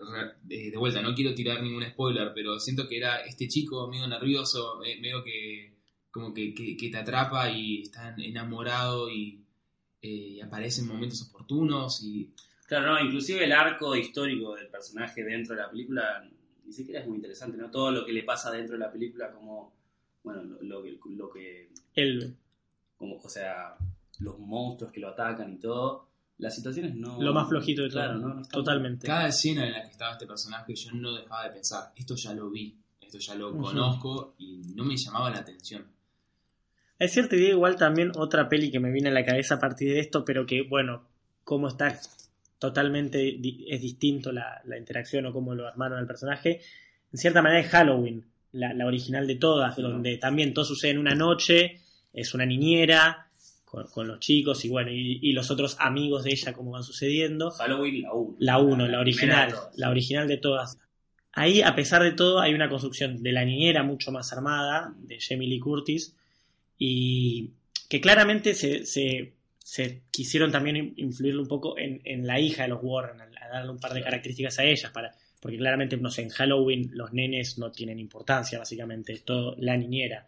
de vuelta, no quiero tirar ningún spoiler, pero siento que era este chico medio nervioso, eh, medio que. como que, que- que te atrapa y está enamorado y, eh, y aparece en momentos oportunos y. Claro, no, inclusive el arco histórico del personaje dentro de la película ni siquiera es muy interesante, ¿no? Todo lo que le pasa dentro de la película como, bueno, lo, lo que- lo que el- como, o sea, los monstruos que lo atacan y todo, las situaciones no... lo más flojito de todo. Claro, no, no totalmente. Cada escena en la que estaba este personaje, yo no dejaba de pensar, esto ya lo vi, esto ya lo conozco y no me llamaba la atención. Es cierto, y igual también otra peli que me viene a la cabeza a partir de esto, pero que, bueno, cómo está totalmente, di- es distinto la, la interacción o cómo lo armaron al personaje. En cierta manera es Halloween, la, la original de todas, donde también todo sucede en una noche, es una niñera con, con los chicos y bueno, y, y los otros amigos de ella, cómo van sucediendo. Halloween, la 1. La 1, la original, la original de todas. Ahí, a pesar de todo, hay una construcción de la niñera mucho más armada, de Jamie Lee Curtis, y que claramente se, se- se quisieron también in- influirle un poco en, en la hija de los Warren, a, a darle un par de características a ellas, para, porque claramente, no sé, en Halloween los nenes no tienen importancia, básicamente, es todo la niñera.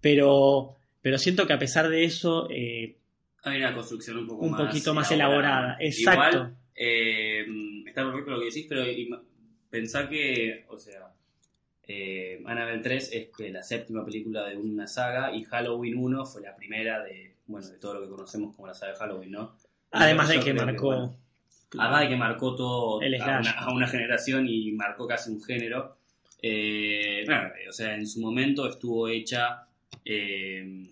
Pero, pero siento que a pesar de eso, eh, Hay una construcción un poco Un más poquito más elaborada, exacto. Igual, eh, está perfecto lo que decís, pero pensá que, o sea, eh, Annabelle 3 es que la séptima película de una saga y Halloween 1 fue la primera de, bueno, de todo lo que conocemos como la saga de Halloween, ¿no? además de que marcó... bueno, Además de que marcó todo El a una, a una generación y marcó casi un género. Eh, o sea, en su momento estuvo hecha, eh,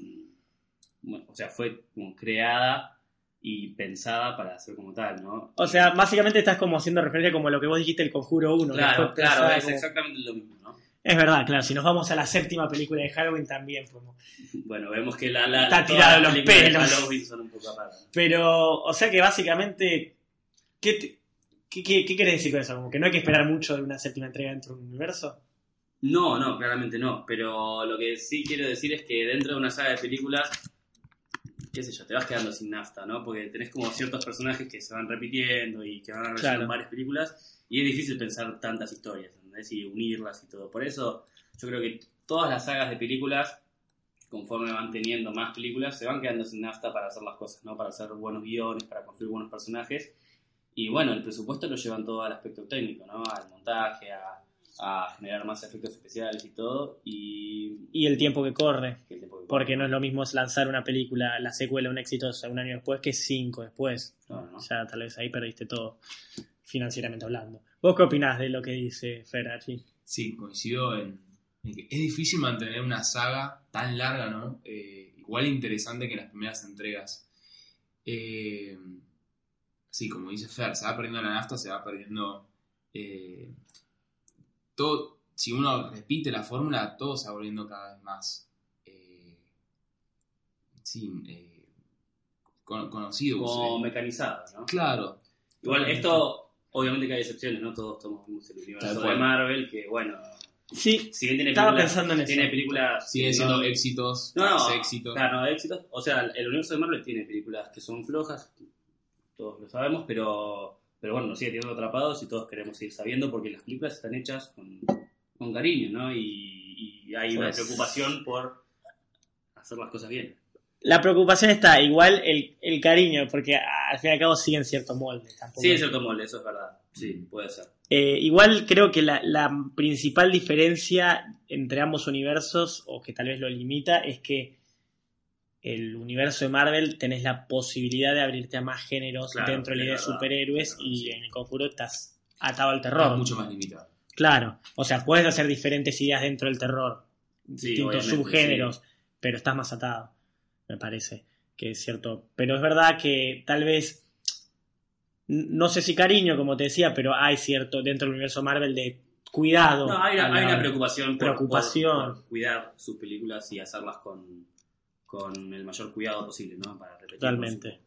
o sea, fue como creada y pensada para ser como tal, ¿no? O sea, básicamente estás como haciendo referencia como a lo que vos dijiste el Conjuro 1. que claro, claro, es como- exactamente lo mismo, ¿no? Es verdad, claro. Si nos vamos a la séptima película de Halloween también fuimos. Bueno, vemos que la, la, Está las los pelos. Halloween son un poco. Pero, o sea que básicamente, ¿qué, te- qué, qué, qué querés decir con eso? Como que no hay que esperar mucho de una séptima entrega dentro de un universo. No, no, claramente no. Pero lo que sí quiero decir es que dentro de una saga de películas qué sé yo, te vas quedando sin nafta, ¿no? Porque tenés como ciertos personajes que se van repitiendo y que van a Claro. en varias películas y es difícil pensar tantas historias, ¿entendés? Y unirlas y todo. Por eso yo creo que todas las sagas de películas, conforme van teniendo más películas, se van quedando sin nafta para hacer las cosas, ¿no? Para hacer buenos guiones, para construir buenos personajes. Y bueno, el presupuesto lo llevan todo al aspecto técnico, ¿no? Al montaje, a, a generar más efectos especiales y todo. Y... Y el tiempo que corre. que el tiempo que Porque no es lo mismo lanzar una película, la secuela, un exitosa un año después que cinco después. Claro, ¿no? Ya tal vez ahí perdiste todo, financieramente hablando. ¿Vos qué opinás de lo que dice Ferrari? Sí, coincido en, en que es difícil mantener una saga tan larga, ¿no? Eh, igual interesante que las primeras entregas. Eh, sí, como dice Fer, se va perdiendo la nafta, se va perdiendo eh, todo. Si uno repite la fórmula, todo se va volviendo cada vez más eh, sí, eh, con- conocido. Como Sí. mecanizado, ¿no? Claro, Igual esto, obviamente que hay excepciones, ¿no? Todos tomamos el universo de. Marvel, que bueno, Sí, si bien tiene estaba películas, pensando en eso. tiene películas... siguen que siendo no- éxitos, No, no, éxitos. Claro, no, éxitos. O sea, el universo de Marvel tiene películas que son flojas, todos lo sabemos, pero, pero bueno, nos sigue teniendo atrapados y todos queremos seguir sabiendo porque las películas están hechas con, con cariño, ¿no? Y, y hay una Pues- preocupación por hacer las cosas bien. La preocupación está, igual el, el cariño, porque al fin y al cabo siguen cierto molde. tampoco Sí, es cierto molde, eso es verdad. Sí, puede ser. Eh, igual creo que la, la principal diferencia entre ambos universos, o que tal vez lo limita, es que el universo de Marvel tenés la posibilidad de abrirte a más géneros Claro, dentro de la idea de superhéroes Claro, y sí. en el conjuro estás atado al Está terror. mucho más limitado. Claro, o sea, puedes hacer diferentes ideas dentro del terror, Sí, distintos subgéneros, pero estás más atado, me parece que es cierto. Pero es verdad que tal vez, no sé si cariño, como te decía, pero hay cierto dentro del universo Marvel de cuidado. No, hay una, hay preocupación, por, Preocupación. por- por cuidar sus películas y hacerlas con, con el mayor cuidado posible, ¿no? Para repetir. Totalmente.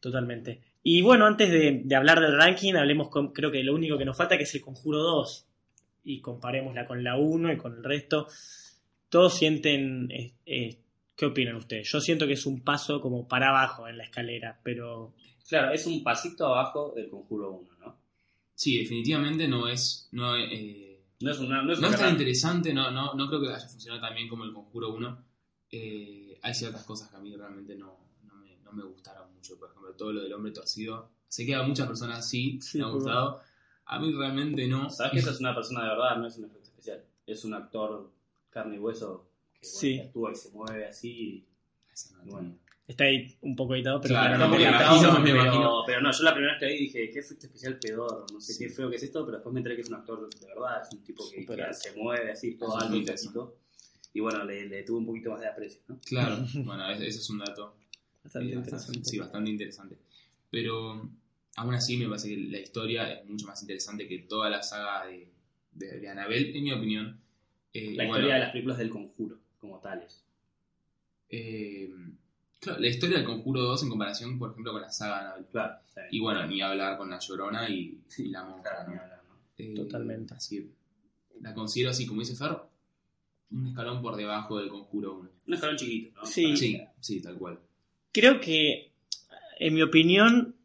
Totalmente. Y bueno, antes de, de hablar del ranking, hablemos con, creo que lo único que nos falta que es el Conjuro 2. Y comparémosla con la 1 y con el resto. Todos sienten... eh, eh, ¿Qué opinan ustedes? Yo siento que es un paso como para abajo en la escalera, pero... Claro, es un pasito abajo del Conjuro 1, ¿no? Sí, definitivamente no es. No, eh, No es una. No es no una es tan interesante, no, no, no creo que haya funcionado tan bien como el Conjuro 1. Eh, hay ciertas cosas que a mí realmente no, no, me, no me gustaron mucho. Por ejemplo, todo lo del hombre torcido. Sé que a muchas personas sí, Sí, me ha gustado. A mí realmente no. Sabes que esa es una persona de verdad, no es un efecto especial. Es un actor carne y hueso que, bueno, Sí. que actúa y se mueve así. Esa no Y bueno. Está ahí un poco editado, pero Claro, no, me imagino, me pero, imagino. pero no, yo la primera vez que vi dije, qué efecto especial pedorro, no sé Sí. qué feo que es esto, pero después me enteré que es un actor de verdad, es un tipo que, se mueve así, todo muy y. Y bueno, le, le tuve un poquito más de aprecio, ¿no? Claro, bueno, ese, ese es un dato Bastante eh, interesante. Sí, bastante interesante. Pero aún así me parece que la historia es mucho más interesante que toda la saga de, de, de Annabelle, en mi opinión. Eh, La historia bueno, de las películas del conjuro, como tales. eh, claro, la historia del Conjuro 2 en comparación, por ejemplo, con la saga de Annabelle. Claro. Y bueno, ni hablar con la Llorona y, y la monja. Claro, ¿no? ni hablar, ¿no? Totalmente. Así la considero así, como dice Fer, un escalón por debajo del Conjuro 1. Un escalón chiquito, ¿no? Sí. Sí, sí, tal cual. Creo que, en mi opinión,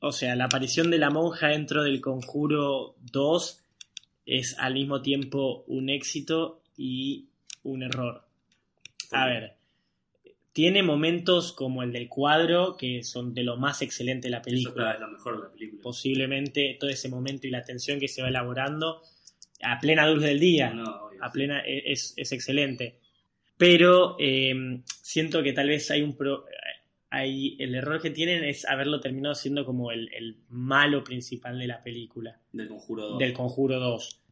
o sea, la aparición de la monja dentro del Conjuro 2 es al mismo tiempo un éxito y un error. A ver, tiene momentos como el del cuadro, que son de lo más excelente de la Eso película. es lo mejor de la película. Posiblemente todo ese momento y la tensión que se va elaborando a plena luz del día No. A plena e, es, es excelente. Pero eh, siento que tal vez hay un pro, hay, el error que tienen es haberlo terminado siendo como el, el malo principal de la película, Del conjuro 2. del Conjuro 2.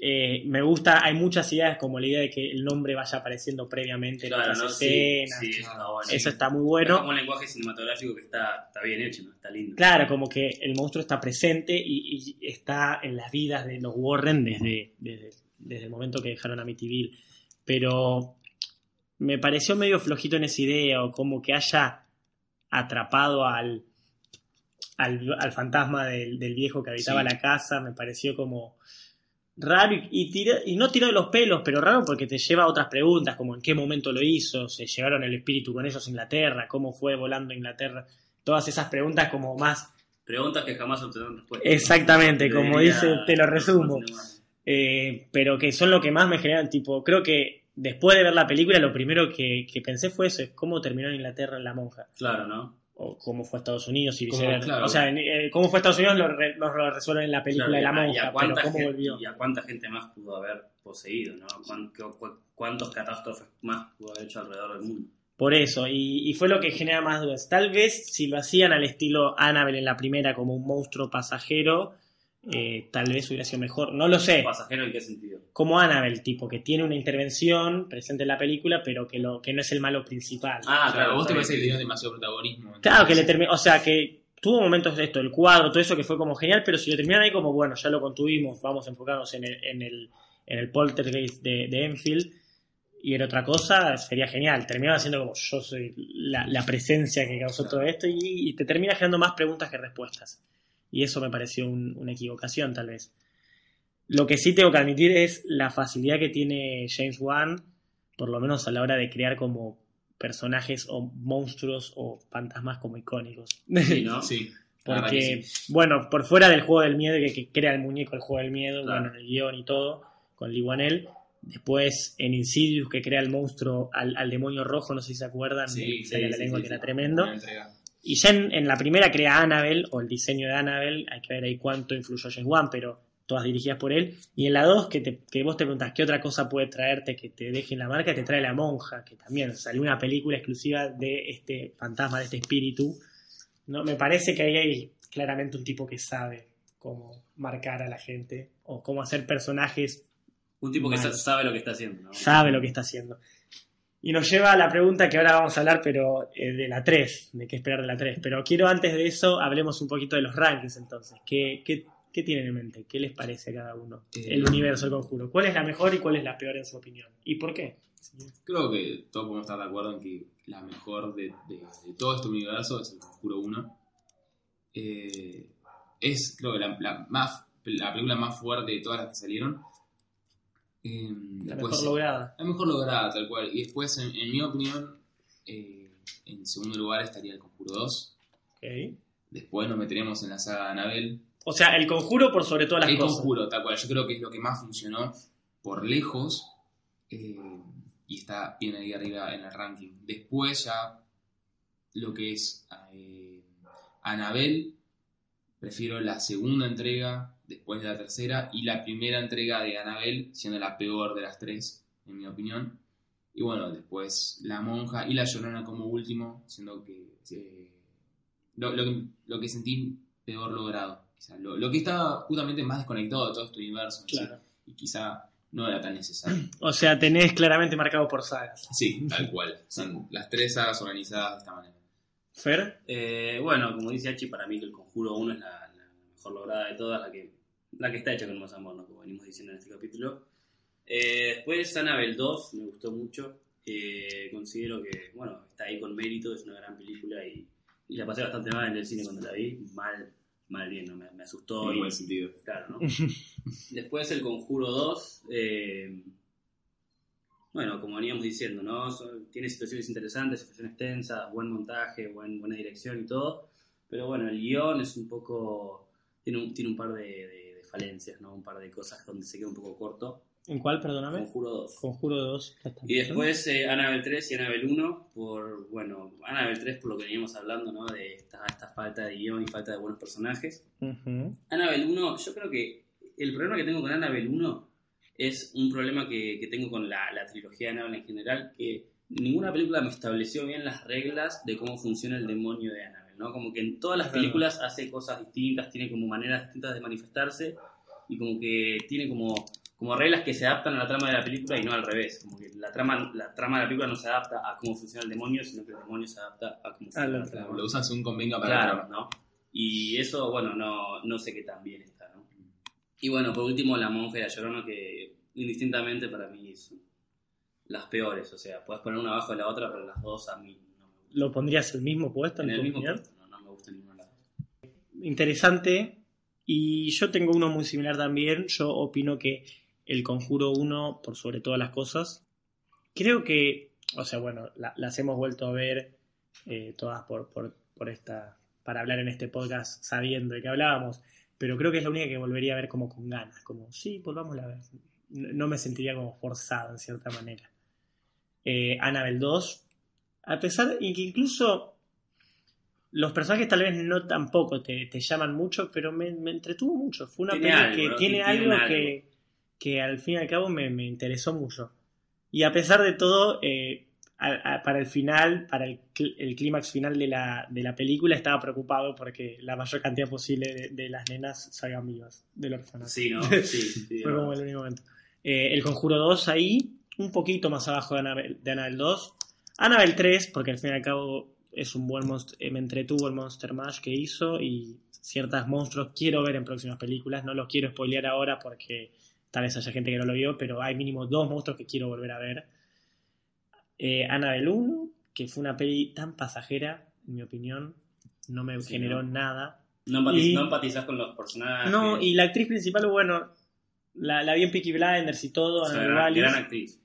Eh, me gusta, hay muchas ideas como la idea de que el nombre vaya apareciendo previamente en Claro, otras ¿no? Sí, escenas. sí, eso está bueno. Eso está muy Es bueno. como un lenguaje cinematográfico que está, está bien hecho, ¿no? Está lindo. Claro, como que el monstruo está presente y, y está en las vidas de los Warren desde, desde, desde el momento que dejaron Amityville. Pero me pareció medio flojito en esa idea, o como que haya atrapado al, al, al fantasma del, del viejo que habitaba Sí. la casa. Me pareció como. raro y, y, tira- y no tiró de los pelos, pero raro porque te lleva a otras preguntas, como en qué momento lo hizo, se llevaron el espíritu con ellos a Inglaterra, cómo fue volando a Inglaterra, todas esas preguntas como más Preguntas que jamás obtendrán respuesta. Exactamente, como dice, te lo resumo. Eh, pero que son lo que más me generan, tipo, creo que después de ver la película lo primero que, que pensé fue eso, es cómo terminó en Inglaterra en La Monja, Claro, ¿no? o cómo fue a Estados Unidos y viceversa. claro. O sea, en- eh, cómo fue a Estados Unidos lo, re- lo resuelven en la película Claro, de La Monja, pero cómo gente- volvió. Y a cuánta gente más pudo haber poseído, ¿no? Cuán- cu- cu- ¿Cuántos catástrofes más pudo haber hecho alrededor del mundo? Por eso, y, y fue lo que genera más dudas. Tal vez si lo hacían al estilo Annabelle en la primera como un monstruo pasajero, eh, tal vez hubiera sido mejor. No lo sé. ¿Pasajero en qué sentido? como Annabelle, tipo, que tiene una intervención presente en la película, pero que, lo, que no es el malo principal. Ah, Claro, vos te parece que le dio demasiado protagonismo. claro, que le terminó, o sea, que tuvo momentos de esto, el cuadro, todo eso que fue como genial, pero si lo terminaron ahí como, bueno, ya lo contuvimos, vamos a enfocarnos en el, en el, en el poltergeist de, de Enfield, y era otra cosa, sería genial. Terminaba siendo como, yo soy la, la presencia que causó todo esto, y, y te termina generando más preguntas que respuestas. Y eso me pareció un- una equivocación, tal vez. Lo que sí tengo que admitir es la facilidad que tiene James Wan, por lo menos a la hora de crear como personajes o monstruos o fantasmas como icónicos. Sí, ¿no? Sí. Porque, sí. bueno, por fuera del juego del miedo, que, que crea el muñeco el juego del miedo, Claro. bueno, en el guion y todo, con Lee Wanell. Después en Insidious, que crea el monstruo al, al demonio rojo, no sé si se acuerdan, Sí, sí, la lengua sí, que sí. era tremendo. Y ya en, en la primera crea Annabelle, o el diseño de Annabelle, hay que ver ahí cuánto influyó James Wan, pero todas dirigidas por él. Y en la 2, que, te- que vos te preguntás qué otra cosa puede traerte que te deje en la marca, te trae La Monja, que también salió una película exclusiva de este fantasma, de este espíritu. ¿no? Me parece que ahí hay claramente un tipo que sabe cómo marcar a la gente, o cómo hacer personajes Un tipo que sabe lo que está haciendo, ¿no? sabe lo que está haciendo. Y nos lleva a la pregunta que ahora vamos a hablar, pero eh, de la 3, de qué esperar de la 3. Pero quiero antes de eso, hablemos un poquito de los rankings entonces. ¿Qué, qué, qué tienen en mente? ¿Qué les parece a cada uno? Eh, El universo, el conjuro. ¿Cuál es la mejor y cuál es la peor en su opinión? ¿Y por qué? Creo que todos podemos estar de acuerdo en que la mejor de, de- de todo este universo es el Conjuro 1. Eh, es, creo que, la, la más, la película más fuerte de todas las que salieron. Eh, La después- mejor lograda. La mejor lograda, tal cual. Y después, en, en mi opinión, eh, en segundo lugar estaría el Conjuro 2. Ok. Después nos meteremos en la saga de Anabel. O sea, el conjuro por sobre todas las El cosas. Conjuro, tal cual. Yo creo que es lo que más funcionó por lejos. eh, y está bien ahí arriba en el ranking. Después ya lo que es eh, Anabel, prefiero la segunda entrega después de la tercera y la primera entrega de Anabel siendo la peor de las tres, en mi opinión. Y bueno, después La Monja y La Llorona como último, siendo que eh, lo, lo que- lo que sentí peor logrado. Quizá lo, lo que estaba justamente más desconectado de todo este universo. en sí, Claro. y quizá no era tan necesario. O sea, tenés claramente marcado por sagas. Sí, tal cual. Son las tres sagas organizadas de esta manera. Fer, Eh, bueno, como dice Hachi, para mí que el Conjuro 1 es la mejor lograda de todas, la que, la que está hecha con más amor, ¿no? como venimos diciendo en este capítulo. Eh, después Annabelle 2, me gustó mucho. Eh, considero que, bueno, está ahí con mérito, es una gran película y, y la pasé bastante mal en el cine cuando la vi. Mal, mal bien, ¿no? me, me asustó. En buen sentido. Claro, ¿no? Después el Conjuro 2, eh, bueno, como veníamos diciendo, ¿no? Son- tiene situaciones interesantes, situaciones tensas, buen montaje, buen, buena dirección y todo, pero bueno, el guion es un poco, tiene un, tiene un par de, de- de falencias, ¿no? Un par de cosas donde se queda un poco corto. ¿en cuál, perdóname? Conjuro 2. Conjuro 2. ya está. Y después eh, Annabelle 3 y Annabelle 1, por, bueno, Annabelle 3 por lo que veníamos hablando, ¿no? De esta, esta falta de guion y falta de buenos personajes. Ujú. Annabelle 1, yo creo que el problema que tengo con Annabelle 1 es un problema que, que tengo con la, la trilogía de Annabelle en general, que ninguna película me estableció bien las reglas de cómo funciona el demonio de Annabelle, ¿no? Como que en todas las Claro. películas hace cosas distintas, tiene como maneras distintas de manifestarse y como que tiene como, como reglas que se adaptan a la trama de la película y no al revés, como que la trama, la trama de la película no se adapta a cómo funciona el demonio, sino que el demonio se adapta a cómo funciona la la trama. Lo usan según convenga para la Claro, trama. ¿no? Y eso, bueno, no, no sé qué tan bien está, ¿no? Y bueno, por último, La Monja y La Llorona, que indistintamente para mí son las peores. O sea, puedes poner una abajo de la otra, pero las dos a mí. ¿Lo pondrías el mismo puesto en, En tu el mismo opinión? puesto, no, no me gustan ninguna dos. Interesante Y yo tengo uno muy similar también. Yo opino que El Conjuro 1, por sobre todas las cosas, creo que, o sea, bueno, la- las hemos vuelto a ver eh, todas por, por, por esta, para hablar en este podcast sabiendo de que hablábamos, pero creo que es la única que volvería a ver como con ganas, como, sí, volvámosla a ver. No, no me sentiría como forzado en cierta manera. Eh, Annabelle 2, a pesar incluso los personajes tal vez no tampoco te, te llaman mucho, pero me, me entretuvo mucho. Fue una Tiene peli algo, que ¿no? tiene algo algo. que, que al fin y al cabo me, me interesó mucho. Y a pesar de todo, eh, a- a- para el final, para el, el clímax final de la, de la película, estaba preocupado porque la mayor cantidad posible de, de las nenas salgan vivas del orfanato. Sí, ¿no? Sí, sí, Fue como el único momento. Eh, el Conjuro 2 ahí, un poquito más abajo de Annabelle, de Annabelle 2. Annabelle 3, porque al fin y al cabo es un buen eh, me entretuvo el Monster Mash que hizo y ciertos monstruos quiero ver en próximas películas. No los quiero spoilear ahora porque tal vez haya gente que no lo vio, pero hay mínimo dos monstruos que quiero volver a ver. Eh, Annabelle 1, que fue una peli tan pasajera, en mi opinión, no me Sí, generó ¿no? nada. No, empatiz- Y- no empatizás con los personajes. No, y la actriz principal, bueno, la, la vi en Peaky Blinders y todo, O sea, Annabelle gran, Wallis. gran actriz.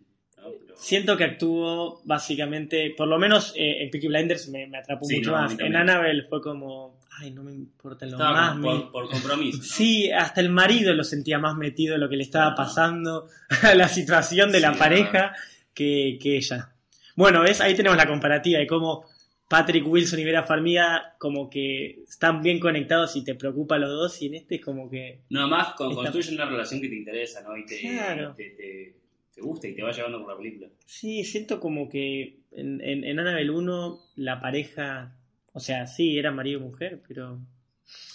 Siento que actuó básicamente, por lo menos eh, en Peaky Blinders me, me atrapó Sí, mucho no, más. En. Annabelle fue como, ay, no me importa lo Estaba más. me- por, por compromiso. ¿no? Sí, hasta el marido lo sentía más metido en lo que le estaba Ah. pasando a la situación de la pareja que, que ella. Bueno, ¿ves? ahí tenemos la comparativa de cómo Patrick Wilson y Vera Farmiga como que están bien conectados y te preocupa a los dos y en este es como que... No, más con, Está- construyen una relación que te interesa, ¿no? Y te, Claro. te, te- te gusta y te va llevando por la película. Sí, siento como que en, en, en Annabelle 1 la pareja, o sea, sí, era marido y mujer, pero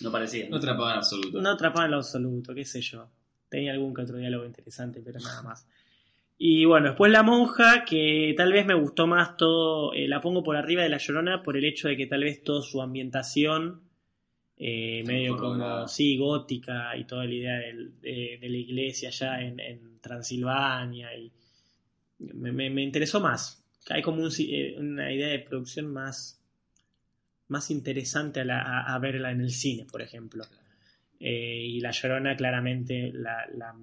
No parecía. No atrapaba en absoluto. no atrapaba en lo absoluto, qué sé yo. Tenía algún que otro diálogo interesante, pero nada más. Y bueno, después La Monja, que tal vez me gustó más todo, eh, la pongo por arriba de La Llorona por el hecho de que tal vez toda su ambientación, eh, medio como, sí, gótica y toda la idea del- de, de la iglesia allá en, en Transilvania, y me, me- me interesó más. Hay como un eh, una idea de producción más, más interesante a, la- a- a verla en el cine, por ejemplo. Eh, y La Llorona, claramente, la, la-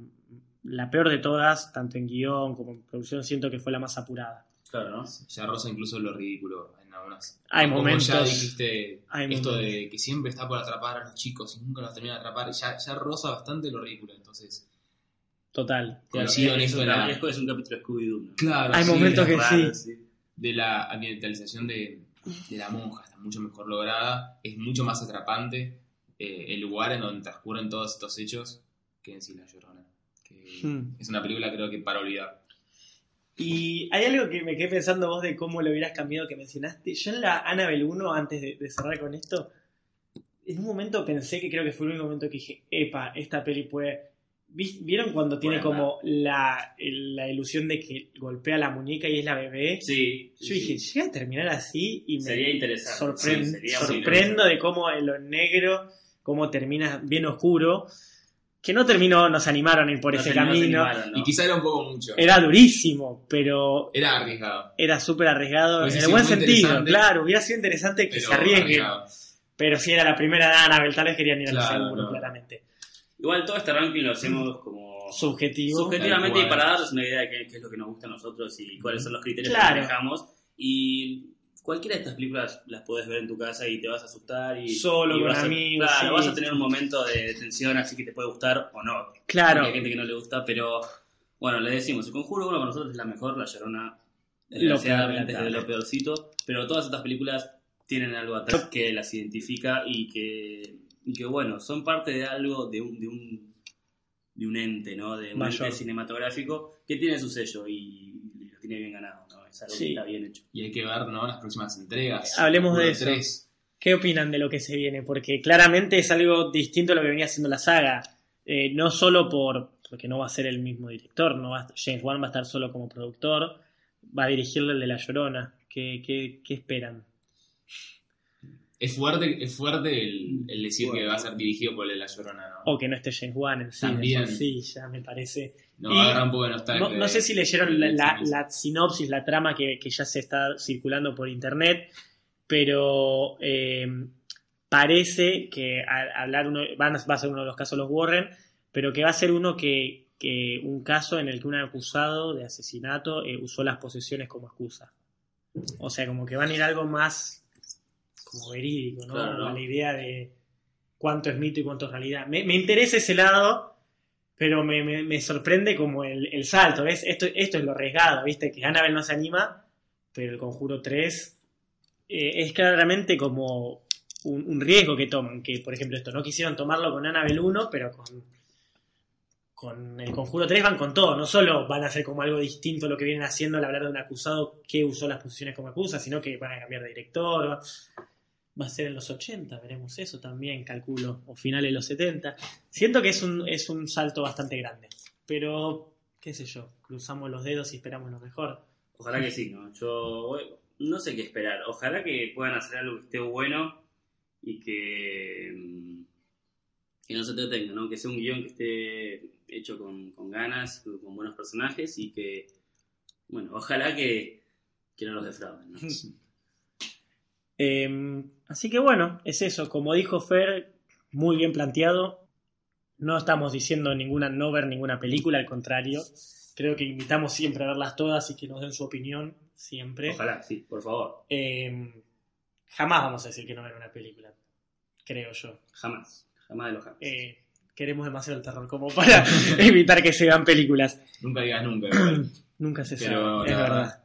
la peor de todas, tanto en guion como en producción, siento que fue la más apurada. Claro, ¿no? Ya roza incluso lo ridículo en algunas. Hay Como momentos- ya dijiste hay esto momentos. de que siempre está por atrapar a los chicos y nunca los termina de atrapar. Ya, ya roza bastante lo ridículo. Entonces, Total. Coincido en es, esto la- es, es un capítulo de Scooby-Doo. ¿no? claro, Hay sí, momentos que Raro, sí. de la ambientalización de, de la monja está mucho mejor lograda, es mucho más atrapante eh, el lugar en donde transcurren todos estos hechos que en sí La Llorona. Que Hmm. Es una película creo que para olvidar. Y hay algo que me quedé pensando vos de cómo lo hubieras cambiado que mencionaste. Yo en la Annabelle 1, antes de, de cerrar con esto, en un momento pensé que creo que fue el único momento que dije, epa, esta peli puede... ¿Vi- ¿Vieron cuando tiene Buena. como la, la ilusión de que golpea la muñeca y es la bebé? Sí. sí, Yo dije, sí. llega a terminar así y me Sería interesante. sorpren- Sí, sería sorprendo de cómo en lo negro, cómo termina bien oscuro. Que no terminó, nos animaron a ir por No ese se- no se camino. animaron, ¿no? Y quizá era un poco mucho. Era durísimo, pero Era arriesgado. era súper arriesgado en el buen sentido. Claro, hubiera sido interesante que se arriesgado. Pero si era la primera de Annabelle, tal vez querían ir a lo Claro, seguro, no. claramente. Igual todo este ranking lo hacemos como Subjetivo. subjetivamente y para darles una idea de qué, qué es lo que nos gusta a nosotros y cuáles son los criterios Claro. que manejamos. Y cualquiera de estas películas las puedes ver en tu casa y te vas a asustar y, Solo y con vas a- amigos, Claro, sí. vas a tener un momento de tensión así que te puede gustar o no. Claro. Hay gente que no le gusta, pero bueno, le decimos, el conjuro uno para nosotros es la mejor, la llorona Lo desgraciadamente es de lo peorcito, pero todas estas películas tienen algo atrás que las identifica y que, y que bueno, son parte de algo, de un, de un, de un ente, ¿no? De un Mayor. ente cinematográfico que tiene su sello y, y lo tiene bien ganado, ¿no? Es algo Sí. que está bien hecho. Y hay que ver ¿no? las próximas entregas. Hablemos de eso. tres. ¿Qué opinan de lo que se viene? Porque claramente es algo distinto a lo que venía haciendo la saga. Eh, no solo por porque no va a ser el mismo director, no va a- James Wan va a estar solo como productor, va a dirigirle el de La Llorona. ¿Qué, qué, qué esperan? Es fuerte, es fuerte el, el decir que va a ser dirigido por La Llorona, ¿no? O que no esté James Wan en sí. También. Sí, ya me parece. No, agarra un poco de nostalgia. No, no sé si leyeron la, la- la sinopsis, la trama que, que ya se está circulando por internet, pero eh, parece que a- hablar uno, van a- va a ser uno de los casos los Warren, pero que va a ser uno que, que un caso en el que un acusado de asesinato eh, usó las posesiones como excusa. O sea, como que van a ir algo más como verídico, ¿no? Claro, la idea de cuánto es mito y cuánto es realidad. Me, me interesa ese lado, pero me, me- me sorprende como el, el salto, ¿ves? Esto, esto es lo arriesgado, ¿viste? Que Annabelle no se anima, pero el Conjuro 3 eh, es claramente como un, un riesgo que toman, que por ejemplo esto, no quisieron tomarlo con Annabelle 1, pero con, con el Conjuro 3 van con todo, no solo van a hacer como algo distinto lo que vienen haciendo al hablar de un acusado que usó las posiciones como acusa, sino que van a cambiar de director, va, va a ser en los 80, veremos eso también, calculo, o finales de los 70. Siento que es un, es un salto bastante grande, pero qué sé yo, cruzamos los dedos y esperamos lo mejor. Ojalá que sí, ¿no? Yo no sé qué esperar. Ojalá que puedan hacer algo que esté bueno y que, mm, que no se detenga, ¿no? Que sea un guion que esté hecho con, con ganas, con buenos personajes y que, bueno, ojalá que, que no los defrauden, ¿no? Eh, así que bueno, es eso. Como dijo Fer, muy bien planteado. No estamos diciendo ninguna no ver ninguna película, al contrario. Creo que invitamos siempre a verlas todas y que nos den su opinión, siempre. Ojalá, sí, por favor. Eh, jamás vamos a decir que no ver una película, creo yo. Jamás, jamás de los jamás. Eh, queremos demasiado el terror como para evitar que se vean películas. Nunca digas nunca. Nunca se sabe, Pero, es verdad.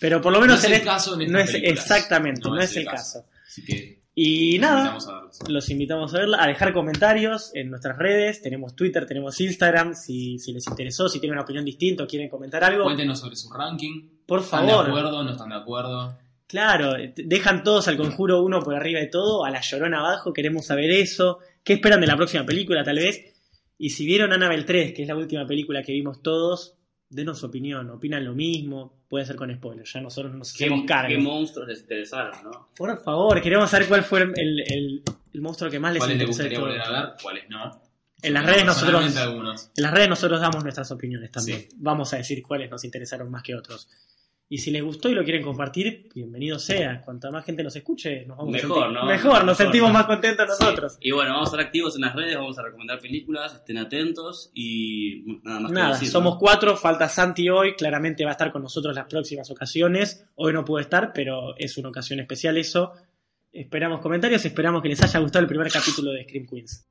Pero por lo No menos es en el caso en no es exactamente, no, es el caso. Así que Y nada, invitamos a verlos. los invitamos a verla, a dejar comentarios en nuestras redes. Tenemos Twitter, tenemos Instagram. Si, si les interesó, si tienen una opinión distinta o quieren comentar algo, Cuéntenos sobre su ranking. por ¿Están de favor. acuerdo? ¿No están de acuerdo? Claro, dejan todos al conjuro uno por arriba de todo, a la llorona abajo. Queremos saber eso. ¿Qué esperan de la próxima película, tal vez? Y si vieron Annabelle 3, que es la última película que vimos todos, denos su opinión. ¿Opinan lo mismo? Puede ser con spoilers, ya nosotros nos ¿Qué, hacemos cargo. qué monstruos les interesaron, ¿no? Por favor, queremos saber cuál fue el, el- el monstruo que más les ¿Cuáles les interesó de gustaría volver a ver? ¿Cuáles no? En las redes nosotros-. En las redes nosotros damos nuestras opiniones también. Sí. Vamos a decir cuáles nos interesaron más que otros. Y si les gustó y lo quieren compartir, bienvenido sea. Cuanta más gente nos escuche, nos vamos Mejor, a sentir ¿no? mejor, nos Mejor, sentimos ¿no? más contentos nosotros. Y bueno, vamos a estar activos en las redes, vamos a recomendar películas, estén atentos y nada más que Nada, somos cuatro, falta Santi hoy, claramente va a estar con nosotros las próximas ocasiones. Hoy no pudo estar, pero es una ocasión especial eso. Esperamos comentarios, esperamos que les haya gustado el primer capítulo de Scream Queens.